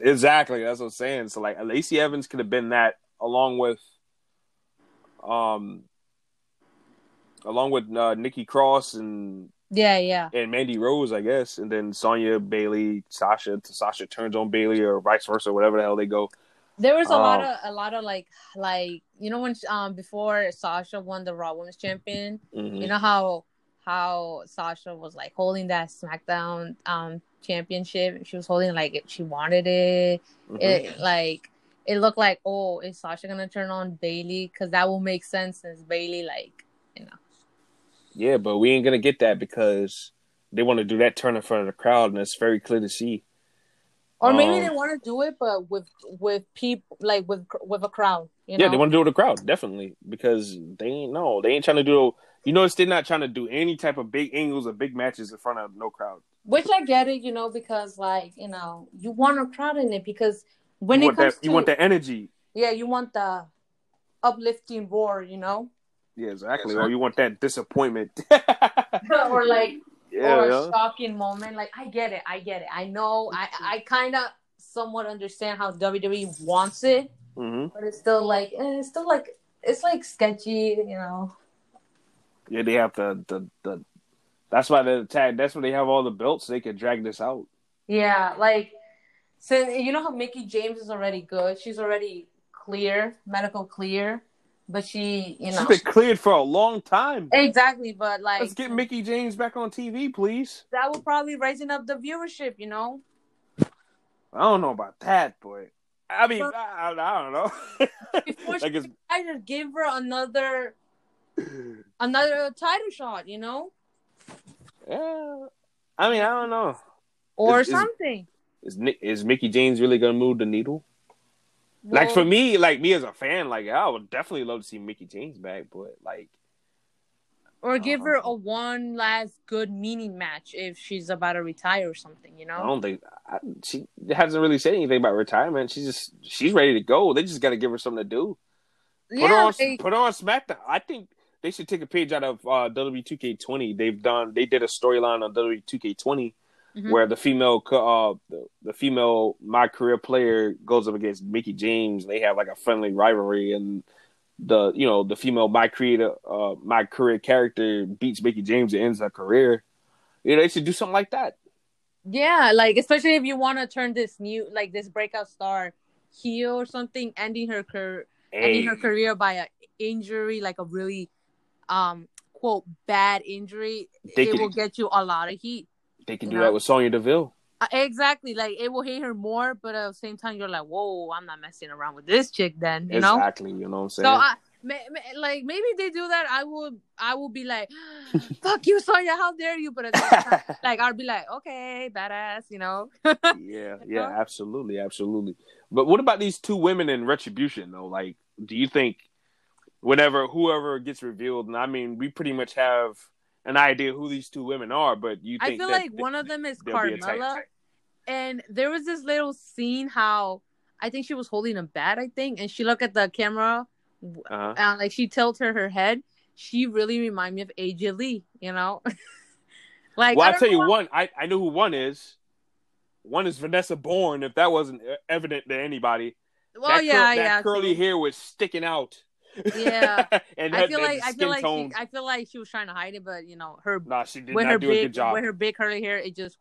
Exactly, that's what I'm saying. So like Lacey Evans could have been that along with um along with uh, Nikki Cross and Yeah, yeah. and Mandy Rose, I guess, and then Sonya Bayley, Sasha, Sasha turns on Bayley or vice versa, whatever the hell they go. There was a lot Um, of a lot of like like you know when um before Sasha won the Raw Women's Champion, Mhm. you know how how Sasha was like holding that SmackDown um championship. She was holding like it, she wanted it. Mhm. It like it looked like oh is Sasha gonna turn on Bayley because that will make sense since Bayley like you know Yeah, but we ain't gonna get that because they want to do that turn in front of the crowd, and it's very clear to see. or maybe Um, they want to do it but with with people like with with a crowd. You yeah, know? they want to do it with the crowd, definitely, because they ain't no, they ain't trying to do. You notice they're not trying to do any type of big angles or big matches in front of no crowd. Which I get it, you know, because like you know you want a crowd in it because when you it comes that, to you want the energy. yeah, you want the uplifting roar, you know, Yeah, exactly. Or you want that disappointment. or like yeah, or yeah. a shocking moment. Like I get it, I get it. I know, I I kind of somewhat understand how WWE wants it, hmm but it's still like eh, it's still like it's like sketchy, you know. Yeah, they have the the the. That's why the tag. That's why they have all the belts. So they can drag this out. Yeah, like so you know how Mickie James is already good. She's already clear, medical clear, but she, you know, She's been cleared for a long time. exactly. But like, Let's get Mickie James back on TV, please. that will probably raising up the viewership. You know, I don't know about that, boy. I mean, I, I, I don't know. Before like it's, either give her another another title shot, you know, yeah. I mean, I don't know. or Is- is- something. Is Nick, is Mickie James really gonna move the needle? like for me, like me as a fan, like I would definitely love to see Mickie James back, but like Or give her a one last good meaning match if she's about to retire or something, you know, I don't think I, she hasn't really said anything about retirement. She's just she's ready to go. They just got to give her something to do. Put Yeah, on like- put her on SmackDown. I think they should take a page out of uh, WWE 2K20. They've done they did a storyline on WWE 2K20 Mhm. where the female uh the, the female my career player goes up against Mickie James. They have like a friendly rivalry and the you know the female my creator uh my career character beats Mickie James and ends her career. You know they should do something like that. Yeah, like especially if you want to turn this new like this breakout star heel or something, ending her career ending her career by a injury, like a really um quote bad injury, They it could- will get you a lot of heat. They can do know? that with Sonya Deville. Uh, exactly, like it will hate her more, but at the same time, you're like, whoa, I'm not messing around with this chick. Then you know. exactly. You know what I'm saying? So I, may, may- like maybe they do that. I will, I will be like, "Fuck you, Sonya! How dare you!" But at the time, like I'll be like, "Okay, badass," you know. yeah, yeah, absolutely, absolutely. But what about these two women in Retribution though? Like, do you think whenever whoever gets revealed, and I mean, we pretty much have an idea who these two women are, but you I feel like one of them is there'll be a tag- and there was this little scene how I think she was holding a bat, I think, and she looked at the camera, uh and like she tilted her her head. She really reminded me of AJ Lee, you know. like, well, I I'll tell you one. I I know who one is. One is Vanessa Borne. If that wasn't evident to anybody, Well, that, cur- yeah, that yeah. curly true. hair was sticking out. Yeah. and I feel like I feel like she. I feel like she was trying to hide it, but you know her Nah, she did not her do a big good job. with her big curly hair, it just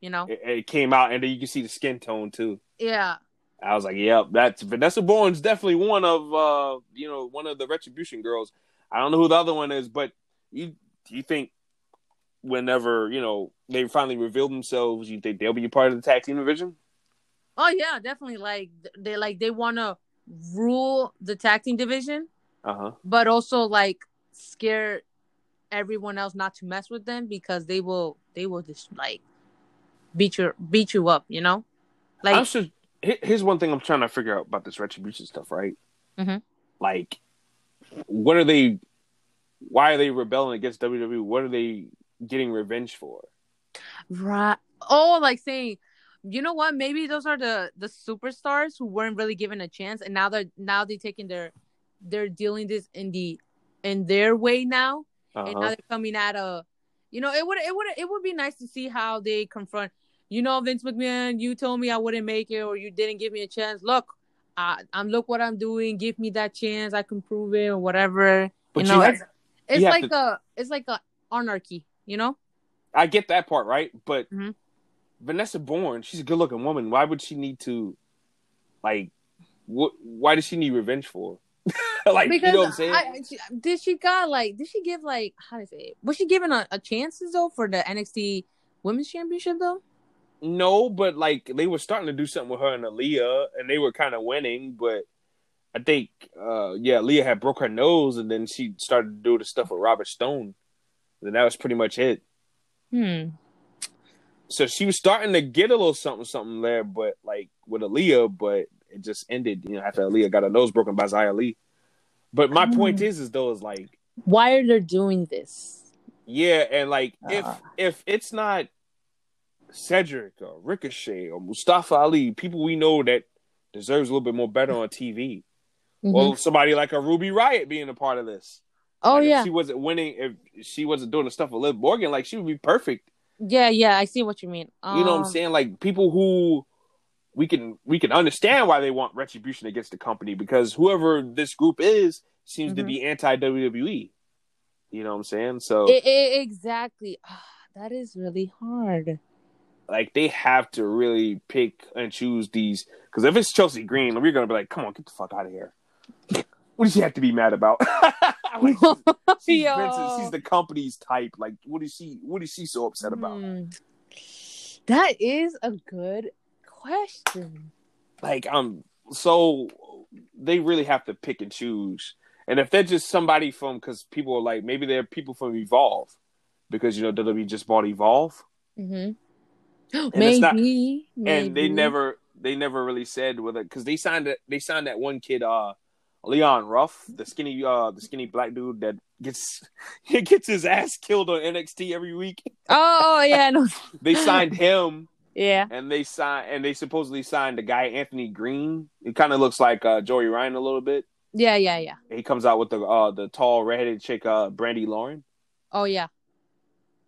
you know It, it came out, and then you can see the skin tone too. yeah. I was like, "Yep, that's Vanessa Borne's definitely one of uh, you know, one of the Retribution girls." I don't know who the other one is, but you do you think whenever you know they finally reveal themselves, you think they'll be a part of the tag team division? Oh yeah, definitely. Like they like they want to rule the tag team division, Uh huh. but also like scare everyone else not to mess with them because they will they will just like beat you beat you up, you know. I'm Like sure. here- Here's one thing I'm trying to figure out about this Retribution stuff, right? Mhm. Like, what are they? Why are they rebelling against WWE? What are they getting revenge for? right. Oh, like saying, you know what? Maybe those are the the superstars who weren't really given a chance, and now they're now they're taking their they're dealing this in the in their way now. and now Uh-huh. they're coming at a you know it would it would it would be nice to see how they confront you know Vince McMahon you told me I wouldn't make it or you didn't give me a chance look I, I'm look what I'm doing give me that chance I can prove it or whatever But you you know have- it's, it's you like a it's like a anarchy you know I get that part, right? But Mhm. Vanessa Borne, she's a good looking woman. Why would she need to, like, what? Why does she need revenge for? like, you know what I'm saying? I, she, did she got like did she give like how to say it was she given a, a chances though for the NXT Women's Championship though no, but like they were starting to do something with her and Aliyah, and they were kind of winning. But I think, uh yeah, Leah had broke her nose, and then she started to do the stuff with Robert Stone. And that was pretty much it. hmm So she was starting to get a little something, something there, but like with Aliyah, but it just ended, you know, after Aliyah got her nose broken by Xia Li. But my point Mm. is, is though, is like, why are they doing this yeah, and like if Ah. if it's not Cedric or Ricochet or Mustafa Ali, people we know that deserves a little bit more better on TV, or somebody like a Ruby Riott being a part of this. oh Like, yeah if she wasn't winning, if she wasn't doing the stuff with Liv Morgan, like she would be perfect. Yeah, yeah, I see what you mean. You know what I'm Um, saying? Like people who we can we can understand why they want retribution against the company because whoever this group is seems to Mhm. be anti WWE. You know what I'm saying? So I- I- exactly. Ah, that is really hard. like they have to really pick and choose these because if it's Chelsea Green, we're gonna be like, come on, get the fuck out of here. What does she have to be mad about? like, she's, Yo. Vincent, she's the company's type. Like, what is she? What is she so upset about? Hmm. That is a good question. like um so they really have to pick and choose and if they're just somebody from because people are like maybe they're people from evolve because you know WWE just bought evolve Mm-hmm. it's Maybe, not- maybe. and they never they never really said whether because they signed it they signed that one kid uh Leon Ruff, the skinny uh the skinny black dude that gets he gets his ass killed on NXT every week. Oh, oh yeah, no. They signed him yeah. and they signed and they supposedly signed the guy Anthony Greene. It kind of looks like uh Joey Ryan a little bit. Yeah, yeah, yeah. He comes out with the uh the tall redheaded chick uh Brandi Lauren. Oh yeah.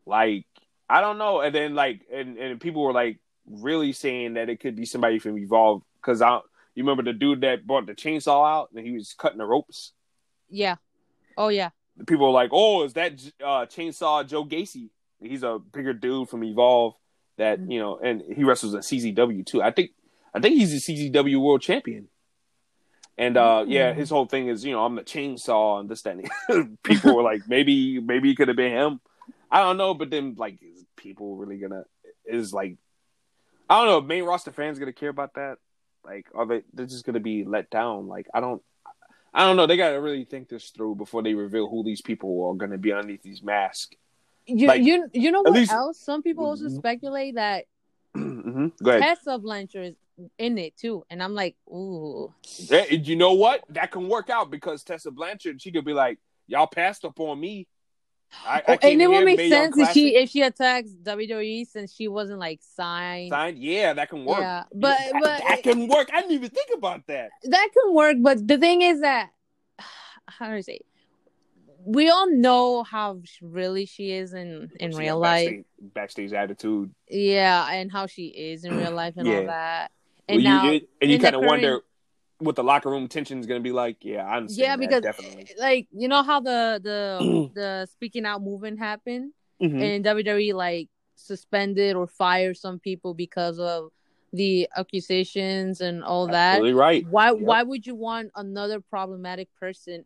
Like I don't know. And then like and, and people were like really saying that it could be somebody from Evolve because I you remember the dude that brought the chainsaw out and he was cutting the ropes. Yeah. Oh yeah. The people were like, "Oh, is that uh, chainsaw Joe Gacy? He's a bigger dude from Evolve that Mhm. you know, and he wrestles at CZW too. I think I think he's a CZW World Champion." And uh yeah, Mm. his whole thing is, you know, I'm the chainsaw and this that. And people were like, maybe maybe it could have been him. I don't know, but then like, is people really gonna is like, I don't know. Main roster fans gonna care about that? Like, are they? They're just gonna be let down. Like, I don't. I don't know. They gotta really think this through before they reveal who these people are gonna be underneath these masks. You Like, you you know what least- else? Some people also Mhm. speculate that hmm Tessa Blanchard is in it too, and I'm like, ooh. Yeah, you know what? That can work out because Tessa Blanchard, she could be like, "Y'all passed up on me." I, I Oh, and it would make Young sense if she if she attacks WWE since she wasn't like signed. signed. Yeah, that can work. Yeah, but that, but that can work. I didn't even think about that. that can work. But the thing is that how do I say? We all know how really she is in in She real life. backstage, backstage attitude. Yeah, and how she is in real life and Yeah. all that. And Well, now, you, you- and you kind of current- wonder what the locker room tension is going to be like. Yeah, I'm. yeah, because definitely. like you know how the the the speaking out movement happened. Mhm. and WWE like suspended or fired some people because of the accusations and all that. Absolutely right. Why Yep. why would you want another problematic person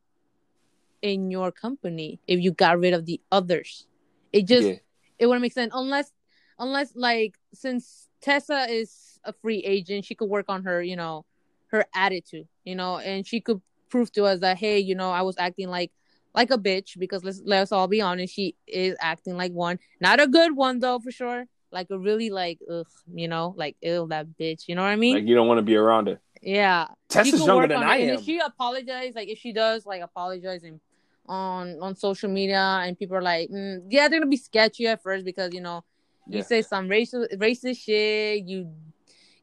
in your company if you got rid of the others? It just yeah. it wouldn't make sense unless unless like since Tessa is a free agent, she could work on her, you know, her attitude, you know, and she could prove to us that hey, you know, I was acting like like a bitch because let's let's all be honest, she is acting like one, not a good one though for sure, like a really like ugh, you know, like ill that bitch, you know what I mean? Like you don't want to be around her. yeah, Tessa's younger than I it. And am. if she apologize, like if she does, like apologize apologizing on on social media, and people are like, mm, yeah, they're gonna be sketchy at first because you know you Yeah. say some racist racist shit. You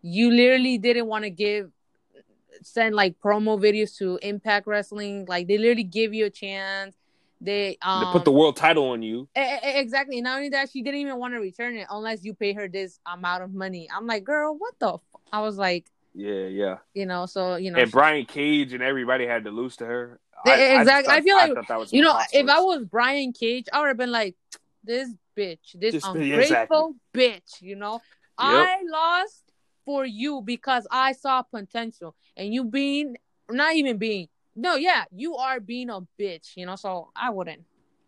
you literally didn't want to give send like promo videos to Impact Wrestling. Like they literally give you a chance. They um they put the world title on you. Exactly. Not only that, she didn't even want to return it unless you pay her this amount of money. I'm like, girl, what the? F-? I was like, Yeah, yeah. you know, so you know, And Brian Cage and everybody had to lose to her. Exactly. I feel like, was you know, if I was Brian Cage, I would have been like, this bitch, this Just- ungrateful bitch. You know, Yep. I lost for you because I saw potential, and you being not even being. No, yeah, you are being a bitch. You know, so I wouldn't.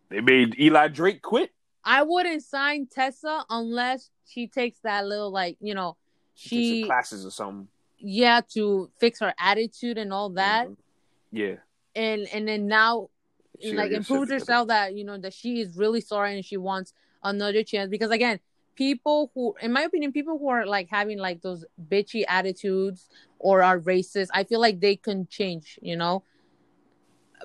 they made Eli Drake quit. I wouldn't sign Tessa unless she takes that little like you know She, she classes or something. yeah to fix her attitude and all that Mhm. Yeah. And and then now She like improved herself that you know that she is really sorry and she wants another chance. Because again people who in my opinion people who are like having like those bitchy attitudes or are racist i feel like they can change you know?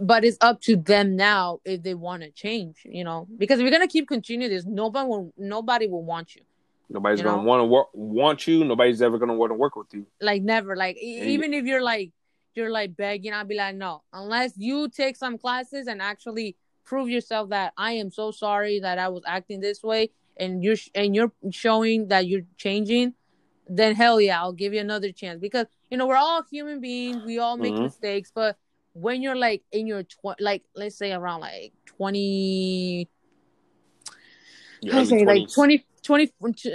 But it's up to them now if they want to change you know? Because if you're gonna keep continuing this nobody will nobody will want you. Nobody's you gonna want to work, want you. Nobody's ever gonna want to work with you. like never. Like And you- even if you're like you're like begging i'll be like no unless you take some classes and actually prove yourself that i am so sorry that i was acting this way and you're sh- and you're showing that you're changing then hell yeah i'll give you another chance because you know we're all human beings we all make Mhm. mistakes but when you're like in your tw- like let's say around like 20 Your I say like 20s. 20, 20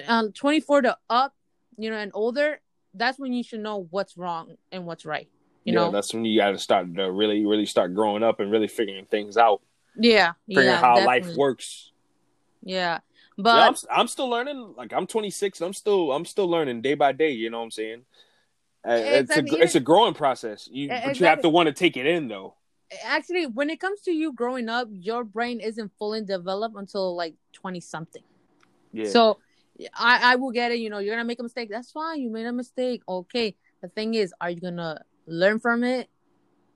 um, 24 to up, you know, and older, that's when you should know what's wrong and what's right. You yeah, know? that's when you got to start to really, really start growing up and really figuring things out, Yeah. figuring yeah, how life works. Yeah. Yeah, But I'm, I'm still learning. Like I'm 26. I'm still I'm still learning day by day. You know what I'm saying? Uh, It's a Exactly. it's a growing process. You, E- but you have to want to take it in though. actually, when it comes to you growing up, your brain isn't fully developed until like 20 something. Yeah. So I, I will get it. You know, you're going to make a mistake. That's fine. You made a mistake. Okay. The thing is, are you going to learn from it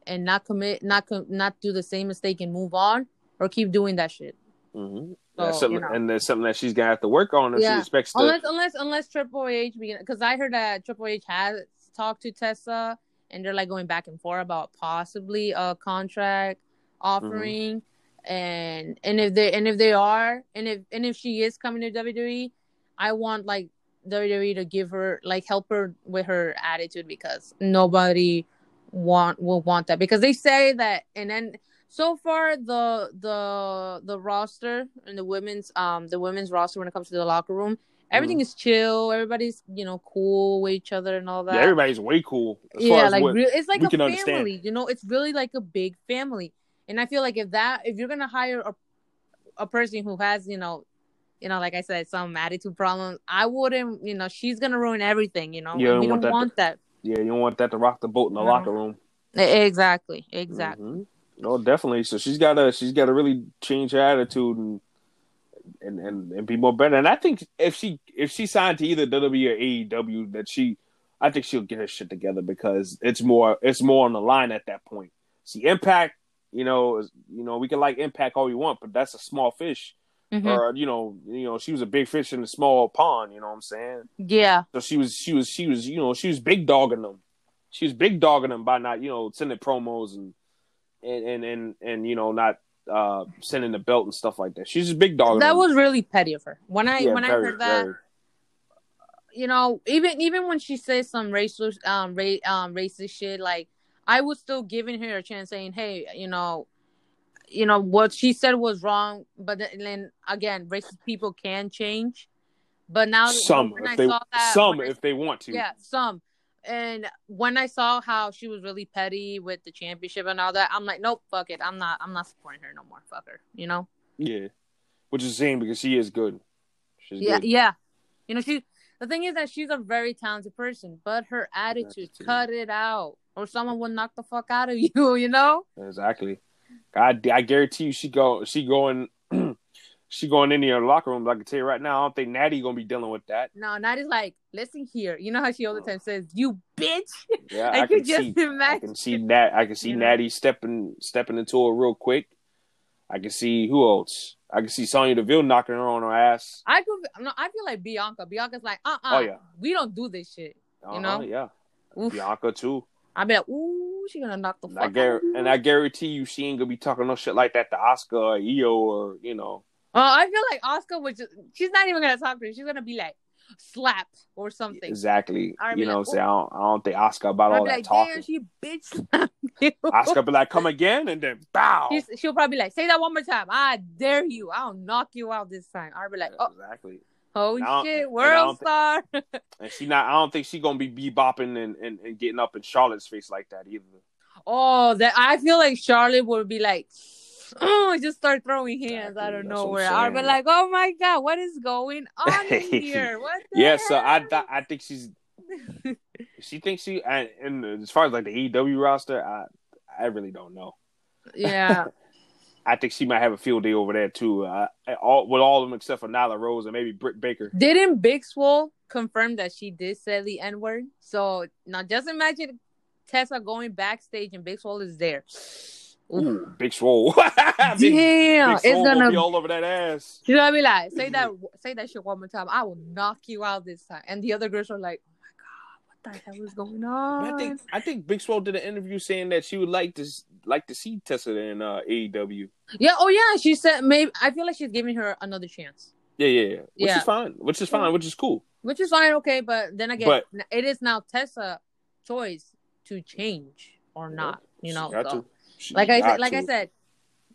and not commit, not com- not do the same mistake and move on, or keep doing that shit. hmm So, that's something, you know. and that's something that she's gonna have to work on if she expects to. Unless unless unless Triple H because I heard that Triple H has talked to Tessa and they're like going back and forth about possibly a contract offering and and if they and if they are and if and if she is coming to WWE, I want like WWE to give her like help her with her attitude because nobody want will want that. Because they say that and then so far the the the roster and the women's um the women's roster when it comes to the locker room everything is chill. Everybody's you know cool with each other and all that. Yeah, everybody's way cool. As far yeah like it's like a family understand. you know? It's really like a big family. And i feel like if that if you're gonna hire a, a person who has you know you know like i said some attitude problems i wouldn't you know she's gonna ruin everything you know You don't we want don't that to- want that yeah, you don't want that to rock the boat in the No. locker room. Exactly exactly Mhm. No, definitely. So she's got to she's got to really change her attitude and, and and and be more better. And I think if she if she signed to either WWE or AEW, that she, I think she'll get her shit together because it's more it's more on the line at that point. See, Impact, you know, is- you know, we can like Impact all we want, but that's a small fish. Mhm. Or you know, you know, she was a big fish in a small pond. You know what I'm saying? yeah So she was, she was, she was, you know, she was big dogging them. She was big dogging them by not, you know, sending promos and and and and, and you know, not uh sending the belt and stuff like that. She's just big dog. that them. was really petty of her when i Yeah, when i heard that very. you know, even even when she says some racist um ra- um racist shit, like I was still giving her a chance, saying, "Hey, you know, you know what she said was wrong." But then, again, racist people can change. But now, some if I they saw that, some when I- if they want to. yeah, some. And when I saw how she was really petty with the championship and all that, I'm like, nope, fuck it. I'm not. I'm not supporting her no more. Fuck her. You know. Yeah. Which is a shame because she is good. She's yeah good. yeah you know she the thing is that she's a very talented person but her attitude Attitude. cut it out or someone will knock the fuck out of you you know Exactly. I, I guarantee you, she go she going she going in the locker room. I can tell you right now, I don't think Natty gonna be dealing with that. no Natty's like listen here you know how she all the time says you bitch Yeah, I I, could can just see. I can see Nat. I can see You? Natty stepping stepping into it real quick. I can see who else. I can see Sonya Deville knocking her on her ass. I could no I feel like Bianca Bianca's like uh uh Oh, yeah. we don't do this shit Uh-huh, know? yeah. Oof. Bianca too. I'll be like ooh she gonna knock the fuck I, out gar- and I guarantee you, she ain't gonna be talking no shit like that to Asuka or Io or you know. Uh, I feel like Asuka would just she's not even gonna talk to her she's gonna be like slap or something Exactly. You know, what I'm saying I don't, I don't think Asuka about I'll all that like talking. she bitch slapped you Asuka be like, come again, and then bow. She's, she'll probably be like, say that one more time. I dare you. I'll knock you out this time. I'll be like, oh, Exactly. Oh shit, world star. And she not. I don't think she gonna be bebopping and, and, and getting up in Charlotte's face like that either. oh, that I feel like Charlotte would be like, oh, just start throwing hands Exactly, out of that's nowhere. I'll be like, oh my god, what is going on in here? What? The Yeah, so I, th- I think she's she thinks she and, and as far as like the AEW roster, I I really don't know. yeah, I think she might have a field day over there too. Uh, all with all of them except for Nyla Rose and maybe Britt Baker. didn't Big Swole confirm that she did say the N word? So now just imagine Tessa going backstage and Big Swole is there. Ooh. Ooh, big swole. Damn, big, big it's gonna be all over that ass. You know what I mean? like, say that, say that shit one more time. I will knock you out this time. And the other girls are like, oh my god, what the hell is going But on? I think I think Big Swole did an interview saying that she would like to like to see Tessa in uh, AEW. yeah, oh yeah, she said maybe. I feel like she's giving her another chance, Yeah, yeah, yeah. Which Yeah. is fine. Which is fine. Which is cool. which is fine, okay. But then again, But- it is now Tessa' choice to change or not. You know, got so- to. Like I got said, like I said,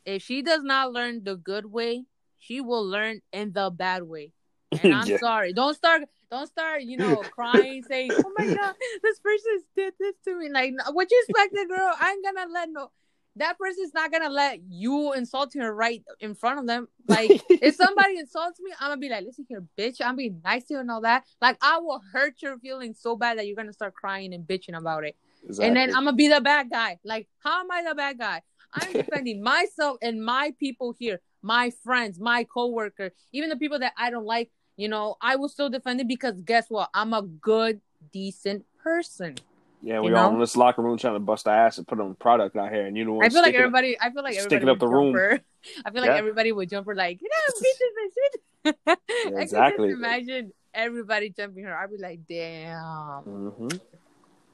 if she does not learn the good way, she will learn in the bad way. And I'm Yeah. sorry. Don't start. Don't start. You know, crying, saying, "Oh my god, this person did this to me." Like, what you expected, girl? I'm gonna let no. That person's not gonna let you insult her right in front of them. Like, if somebody insults me, I'm gonna be like, "Listen here, bitch. I'm being nice to you and all that." Like, I will hurt your feelings so bad that you're gonna start crying and bitching about it. Exactly. And then I'm gonna be the bad guy. Like, how am I the bad guy? I'm defending myself and my people here, my friends, my coworker, even the people that I don't like. You know, I will still defend it because guess what? I'm a good, decent person. Yeah, we You all know? in this locker room trying to bust our ass and put on product out here, and you know? I feel like everybody. I feel like everybody sticking up the room. for- I feel like Yeah. everybody would jump for like, you know, beat this bitch, beat this- I can exactly. just imagine everybody jumping her. I'd be like, damn, Mhm.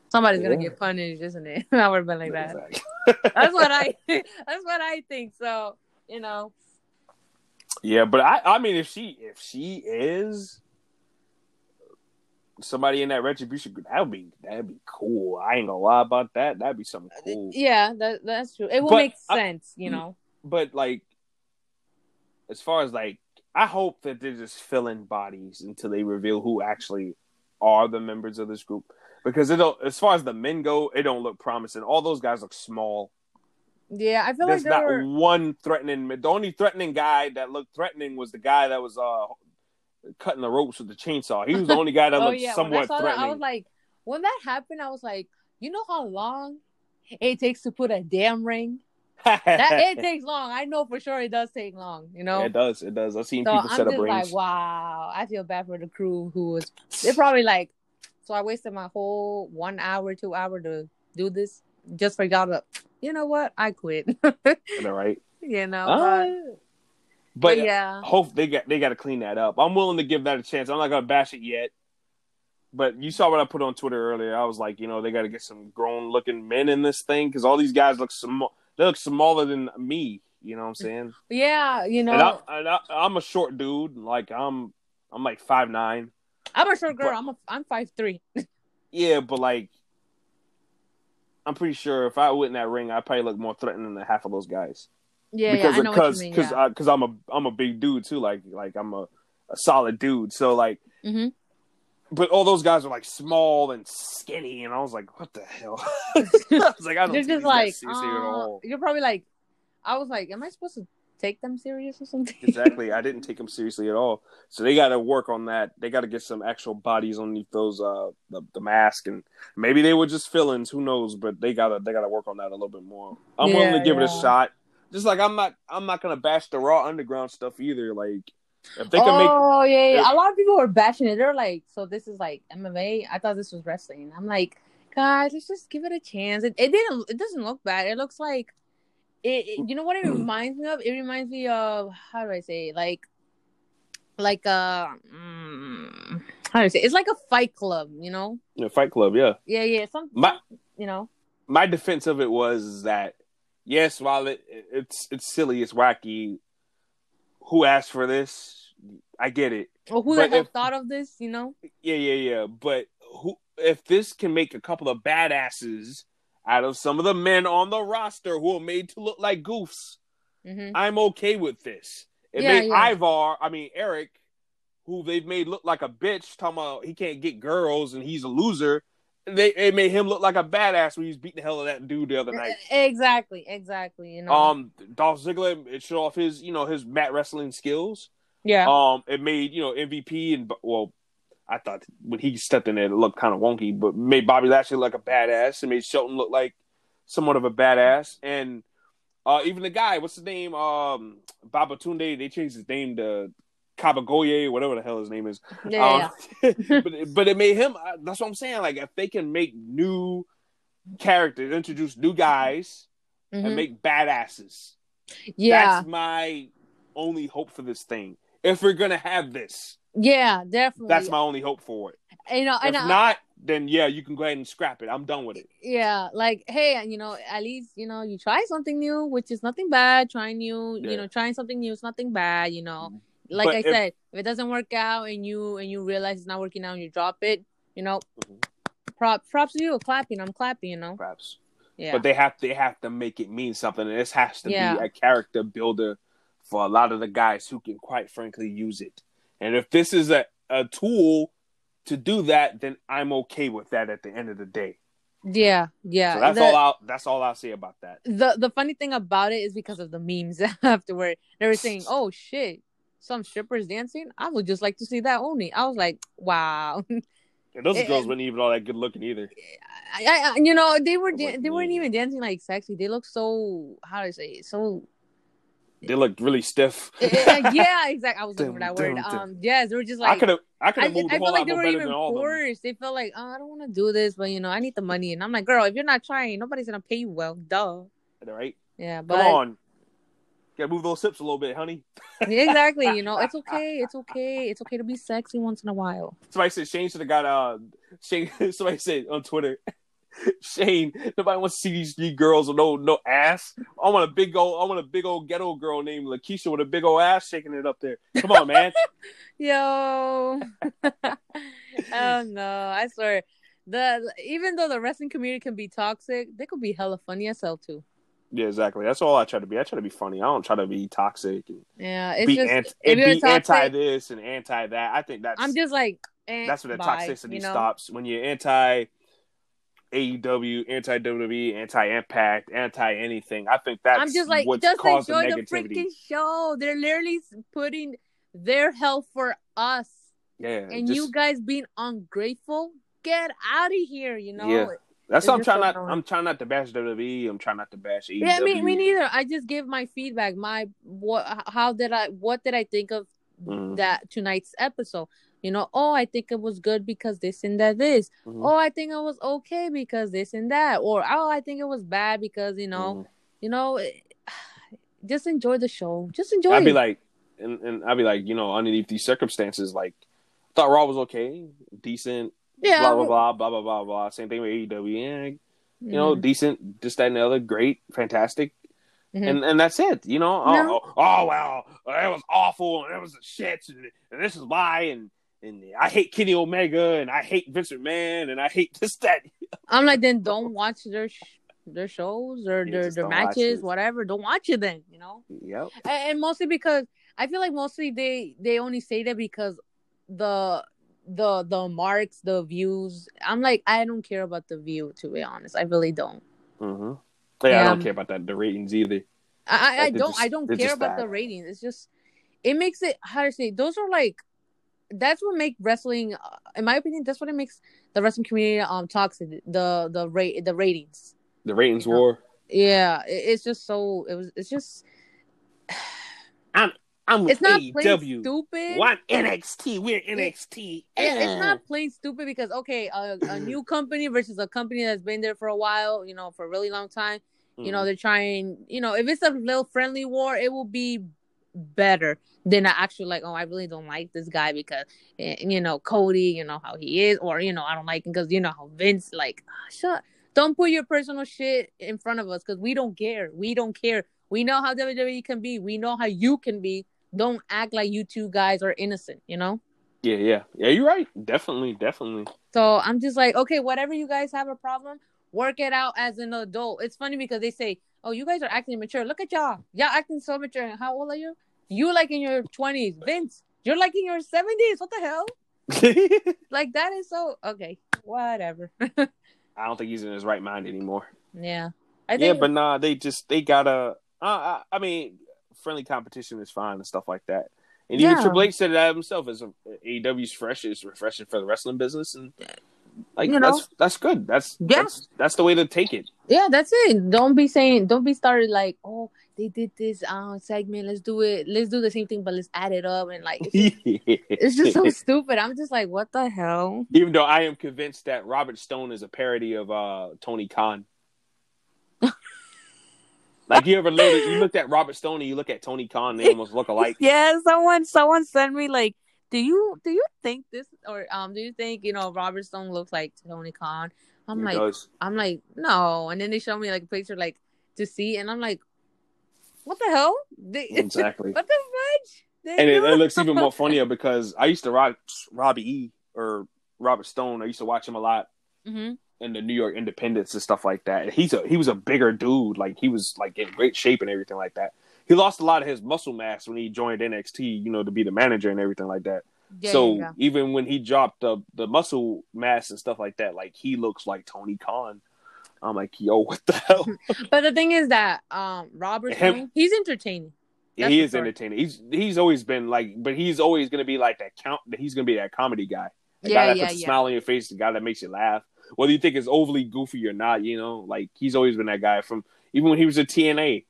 somebody's gonna get punished, isn't it? I would have been like that. Exactly. That's what I. That's what I think. So you know, Yeah, but I, I mean, if she, if she is somebody in that retribution group, that would be, that'd be cool. I ain't gonna lie about that. That'd be something uh, cool. yeah, that that's true. It will But make I- sense, you know. But like, as far as like, I hope that they're just filling bodies until they reveal who actually are the members of this group. Because it don't, as far as the men go, it don't look promising. All those guys look small. Yeah, I feel There's like not were. one threatening. The only threatening guy that looked threatening was the guy that was uh cutting the ropes with the chainsaw. He was the only guy that Oh looked yeah, when I somewhat saw that, threatening. I was like, when that happened, I was like, you know how long it takes to put a damn ring? That it takes long. I know for sure it does take long. You know. Yeah, it does. It does. I've seen So people I'm set up rings. like, wow. I feel bad for the crew who was. They're probably like, so I wasted my whole one hour, two hour to do this just for y'all to. You know what? I quit. Am I right? you know. Uh, but, but yeah. hope they got they got to clean that up. I'm willing to give that a chance. I'm not gonna bash it yet. But you saw what I put on Twitter earlier. I was like, you know, they got to get some grown looking men in this thing because all these guys look small. They look smaller than me. You know what I'm saying? Yeah, you know. And, I, I'm a short dude. Like I'm, I'm like five nine. I'm a short girl. but- I'm a I'm five three. Yeah, but like, I'm pretty sure if I went in that ring, I probably look more threatening than half of those guys. Yeah, because yeah, I know because what you mean. because yeah. because I'm a I'm a big dude too. Like like I'm a, a solid dude. So like, hmm but all those guys are like small and skinny, and I was like, what the hell? I was like, I don't You're just like, guys seriously at uh, you're probably like, I was like, am I supposed to take them serious or something? Exactly, I didn't take them seriously at all. So they got to work on that. They got to get some actual bodies underneath those uh the, the mask, and maybe they were just fillings. Who knows? But they gotta they gotta work on that a little bit more. I'm willing to Yeah, give it a shot. Just like I'm not I'm not gonna bash the raw underground stuff either. Like if they can make oh yeah, yeah. if- A lot of people were bashing it. They're like, so this is like MMA. I thought this was wrestling. I'm like, guys, let's just give it a chance. It, it didn't. It doesn't look bad. It looks like it, it- You know what it reminds me of? It reminds me of how do I say it? like, like uh, mm, how do I say? It? It's like a Fight Club. You know? know, Fight Club, yeah. Yeah, yeah. Some, My you know. my defense of it was that yes, while it it's it's silly, it's wacky. Who asked for this? I get it. Well, who But the hell if- thought of this? You know? Yeah, yeah, yeah. But who if this can make a couple of badasses out of some of the men on the roster who are made to look like goofs, hmm I'm okay with this. It Yeah, made yeah. Ivar, I mean Erik, who they've made look like a bitch, talking about he can't get girls and he's a loser. They it made him look like a badass when he was beating the hell out of that dude the other night. Exactly, exactly. You know. Um, Dolph Ziggler, it showed off his, you know, his mat wrestling skills. yeah. Um, it made you know MVP and well, I thought when he stepped in there, it looked kind of wonky, but made Bobby Lashley look like a badass. It made Shelton look like somewhat of a badass, and uh, even the guy, what's his name? Um, Babatunde. They changed his name to Kabagoye, whatever the hell his name is. yeah, yeah. Um, but but it made him. uh, That's what I'm saying. Like if they can make new characters, introduce new guys, Mhm. and make badasses. yeah. That's my only hope for this thing. If we're gonna have this, Yeah, definitely. that's my only hope for it. you know, If I- not, then yeah, you can go ahead and scrap it. I'm done with it. yeah, like hey, you know, at least you know you try something new, which is nothing bad. Trying new, Yeah. you know, trying something new is nothing bad. You know, like But I if- said, if it doesn't work out and you and you realize it's not working out and you drop it, you know, Mhm. prop props to you, clapping. I'm clapping. You know, props. yeah, but they have they have to make it mean something, and this has to Yeah. be a character builder for a lot of the guys who can, quite frankly, use it. And if this is a a tool to do that, then I'm okay with that. At the end of the day, yeah, yeah. so that's The- all. I'll, that's all I'll say about that. the the funny thing about it is because of the memes afterward. They were saying, "Oh shit, some strippers dancing. I would just like to see that only." I was like, "Wow." And those It- girls weren't even all that good looking either. I, I, you know, they were wasn't they weren't even dancing like sexy. They look so how do I say it? so they looked really stiff. Yeah, exactly. I was looking for that word. dum, dum. Um, yes, they were just like I could have, I could I, have moved I a whole felt like lot they more were even than all of them. forced. They felt like, oh, I don't want to do this, but you know, I need the money. And I'm like, girl, if you're not trying, nobody's gonna pay you well. Duh. Right? Yeah, but Come but on, gotta move those hips a little bit, honey. exactly. You know, it's okay. It's okay. It's okay to be sexy once in a while. Somebody said Shane should have got uh Shane. Somebody said on Twitter, Shane. Nobody wants to see these three girls with no no ass. I want a big old. I want a big old ghetto girl named Lakeisha with a big old ass shaking it up there. Come on, man. Yo. oh no, I swear. The even though the wrestling community can be toxic, they could be hella funny as hell too. yeah, exactly. That's all I try to be. I try to be funny. I don't try to be toxic Yeah, it's be, just anti, and be toxic, anti this and anti that. I think that's I'm just like eh, that's where the bye, toxicity you know? stops when you're anti AEW, anti WWE, anti Impact, anti anything. I think that's I'm just like what's just causing enjoy the negativity. freaking show. They're literally putting their health for us, yeah, and just- you guys being ungrateful. Get out of here, you know. Yeah. that's why I'm trying so not. annoying. I'm trying not to bash WWE. I'm trying not to bash AEW. Yeah, me, me neither. I just give my feedback. My what? How did I? What did I think of Mhm. that tonight's episode? You know, oh, I think it was good because this and that this. Mhm. Oh, I think it was okay because this and that. Or oh, I think it was bad because you know, Mhm. you know, just enjoy the show. Just enjoy. I'd be it. like, and, and I'd be like, you know, underneath these circumstances, like, thought Raw was okay, decent, yeah, blah blah blah blah blah blah blah. Same thing with AEW. Yeah, you know, decent, this, that, and the other, great, fantastic, Mhm. and and that's it. You know, oh, No. oh, oh well, it was awful, and it was a shit, and, and this is why, and and I hate Kenny Omega, and I hate Vince McMahon, and I hate this that. I'm like, then don't watch their sh- their shows or Yeah, their their matches, whatever. Don't watch it then. You know. Yep. and, and mostly because I feel like mostly they they only say that because the the the marks, the views. I'm like, I don't care about the view to be honest. I really don't. Mm-hmm. Yeah, I don't care about that the ratings either. I I, I don't just- I don't care about that. the ratings. It's just it makes it how to say those are like that's what make wrestling uh, in my opinion that's what it makes the wrestling community um toxic the the rate the ratings The ratings Yeah. war. yeah it, it's just so it was it's just I'm with it's not plain AEW. stupid One NXT. We're NXT. It- it's not plain stupid because okay, a, a new company versus a company that's been there for a while, you know, for a really long time. You know, they're trying. You know, if it's a little friendly war, it will be better than I actually like. Oh, I really don't like this guy because eh, you know Cody. You know how he is, or you know I don't like him because you know how Vince. Like, ah, shut. Don't put your personal shit in front of us because we don't care. We don't care. We know how WWE can be. We know how you can be. Don't act like you two guys are innocent. You know. Yeah, yeah, yeah. You're right. Definitely, definitely. So I'm just like, okay, whatever you guys have a problem, work it out as an adult. It's funny because they say, oh, you guys are acting mature. Look at y'all. Y'all acting so mature. And how old are you? You like in your 20s. Vince, you're like in your 70s. What the hell? Like that is so okay. Whatever. I don't think he's in his right mind anymore. yeah. I think... Yeah, but nah, they just they gotta. Uh, I, I mean, friendly competition is fine and stuff like that. And even Yeah. Triple H said that himself. As a, AEW's fresh is refreshing for the wrestling business, and like You know? that's that's good. That's Yeah. that's that's the way to take it. yeah, that's it. Don't be saying don't be started like, oh, they did this uh segment. Let's do it. Let's do the same thing, but let's add it up and like it's just, it's just so stupid. I'm just like, what the hell? Even though I am convinced that Robert Stone is a parody of uh, Tony Khan. like you ever looked at, you looked at Robert Stone and you look at Tony Khan, they almost look alike. Yeah, someone someone sent me like, do you do you think this or um do you think you know Robert Stone looks like Tony Khan? I'm He like does. I'm like no, and then they show me like a picture like to see, and I'm like, what the hell? They, exactly. what the fudge? They and it, it looks even more funnier because I used to rock Robbie E or Robert Stone. I used to watch him a lot Mhm. in the New York Independence and stuff like that. He's a he was a bigger dude, like he was like in great shape and everything like that. He lost a lot of his muscle mass when he joined NXT, you know, to be the manager and everything like that. Yeah, so yeah, yeah. even when he dropped the the muscle mass and stuff like that, like he looks like Tony Khan. I'm like, yo, what the hell? But the thing is that um Robert Him- he's entertaining. Yeah, That's he is entertaining. He's he's always been like, but he's always gonna be like that count. He's gonna be that comedy guy, the guy that yeah, puts a smile on your face, the guy that makes you laugh, whether you think it's overly goofy or not. You know, like he's always been that guy from even when he was a TNA.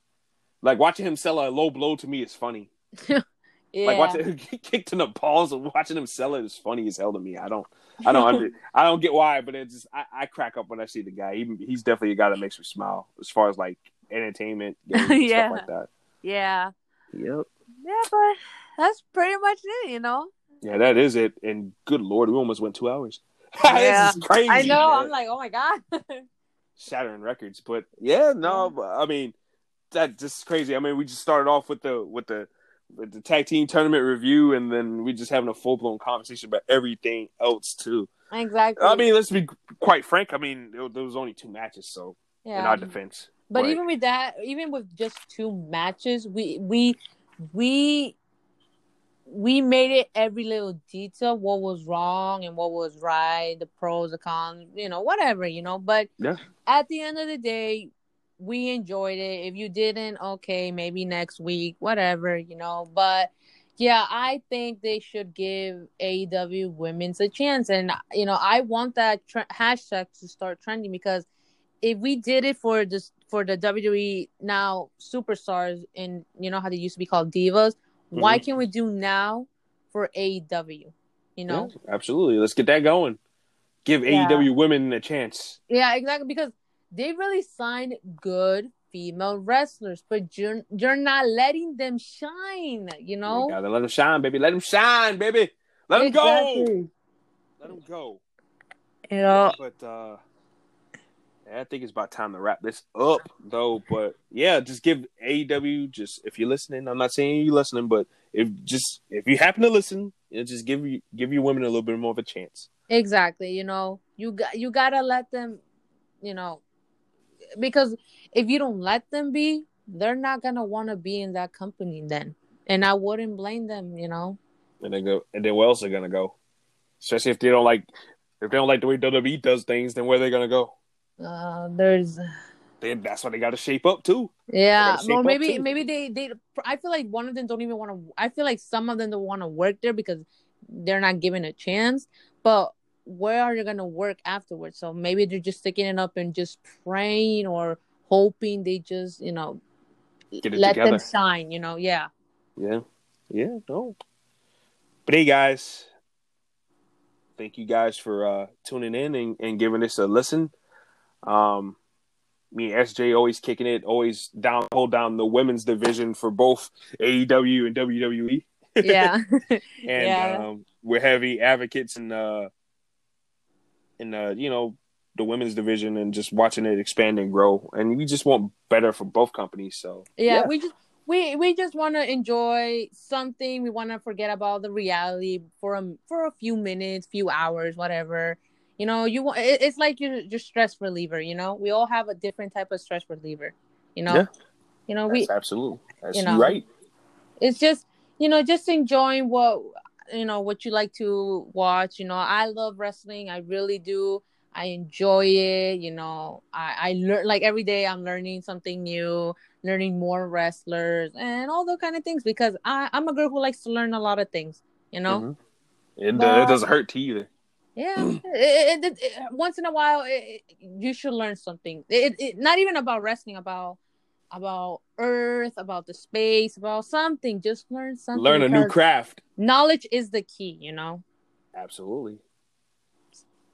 Like watching him sell a low blow to me is funny. yeah. Like watching him get kicked in the balls and watching him sell it is funny as hell to me. I don't, I don't, under, I don't get why, but it's just I, I crack up when I see the guy. He, he's definitely a guy that makes me smile as far as like entertainment, games, Yeah. stuff like that. Yeah. Yep. Yeah, but that's pretty much it, you know. Yeah, that is it. And good lord, we almost went two hours. Yeah. this is crazy. I know. man. I'm like, oh my god. shattering records. But yeah, no, but, I mean that just is crazy. I mean, we just started off with the with the with the tag team tournament review, and then we just having a full blown conversation about everything else too. exactly. I mean, let's be quite frank. I mean, there, there was only two matches, so yeah. in our defense. But even with that, even with just two matches, we we we we made it every little detail what was wrong and what was right, the pros, the cons, you know, whatever, you know. But Yeah. at the end of the day, we enjoyed it. If you didn't, okay, maybe next week, whatever, you know. But yeah, I think they should give AEW women's a chance, and you know, I want that tre- hashtag to start trending because if we did it for this for the WWE now superstars and you know how they used to be called divas, why Mhm. can't we do now for AEW? You know? Yeah, absolutely. Let's get that going. Give Yeah. AEW women a chance. Yeah, exactly. Because they really signed good female wrestlers, but you're you're not letting them shine. You know? We gotta let them shine, baby. Let them shine, baby. Let them go. Let them go. You know, But uh I think it's about time to wrap this up though. But yeah, just give AEW just if you're listening, I'm not saying you're listening, but if just if you happen to listen, you know, just give you give your women a little bit more of a chance. Exactly. You know, you got you gotta let them, you know, because if you don't let them be, they're not gonna want to be in that company then, and I wouldn't blame them. You know. And they go and then where else are they gonna go? Especially if they don't like if they don't like the way WWE does things, then where are they gonna go? Uh, there's Then that's why they gotta shape up too. yeah, gotta shape or up, maybe maybe they they. I feel like one of them don't even want to. I feel like some of them don't want to work there because they're not given a chance. But where are they gonna work afterwards? So maybe they're just sticking it up and just praying or hoping they just you know Get it let together. them shine. You know, yeah. Yeah. Yeah, no. But hey guys, thank you guys for uh tuning in and, and giving this a listen. Um me and SJ always kicking it, always down hold down the women's division for both AEW and WWE. yeah And Yeah. um we're heavy advocates and uh in uh, you know, the women's division and just watching it expand and grow. And we just want better for both companies. So yeah, we just we we just want to enjoy something we want to forget about the reality for a for a few minutes few hours whatever you know you want it, it's like your your stress reliever you know we all have a different type of stress reliever you know Yeah. you know we absolutely that's you you know, right. it's just you know just enjoying what you know what you like to watch you know i love wrestling i really do i enjoy it you know i i learn like every day i'm learning something new learning more wrestlers and all those kind of things because i i'm a girl who likes to learn a lot of things you know Mhm. It, But- it doesn't hurt to either. yeah it, it, it, once in a while you should learn something it, it not even about wrestling about about earth about the space about something just learn something Learn a new craft. knowledge is the key you know Absolutely.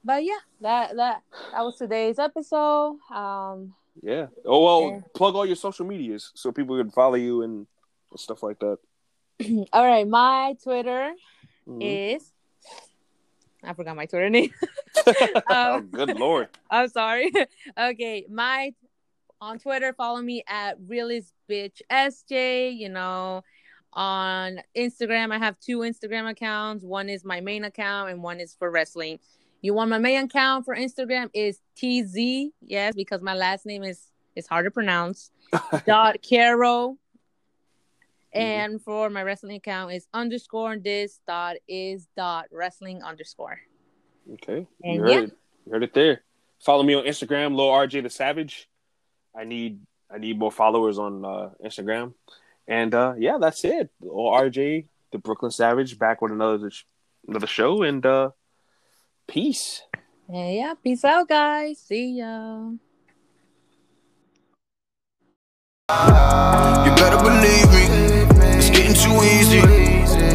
but yeah that that that was today's episode um Yeah. Oh well, Yeah. plug all your social medias so people can follow you and stuff like that. all right my twitter Mhm. is i forgot my twitter name oh, good lord. I'm sorry. okay, my on Twitter, follow me at realist bitch sj. You know, on Instagram, I have two Instagram accounts. One is my main account, and one is for wrestling. You want my main account for Instagram is tz yes because my last name is is hard to pronounce. dot caro. Mm-hmm. And for my wrestling account is underscore this dot is dot wrestling underscore. Okay. And you heard yeah. it. You heard it there. Follow me on Instagram, Lil RJ the Savage. I need I need more followers on uh, Instagram, and uh, yeah, that's it. Or RJ, the Brooklyn Savage, back with another another show, and uh, peace. And yeah, peace out, guys. See ya. You better believe me. It's getting too easy.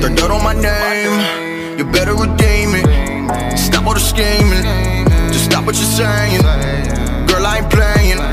Throw dirt on my name. You better redeem it. Stop all the scheming. Just stop what you're saying. Girl, I ain't playing.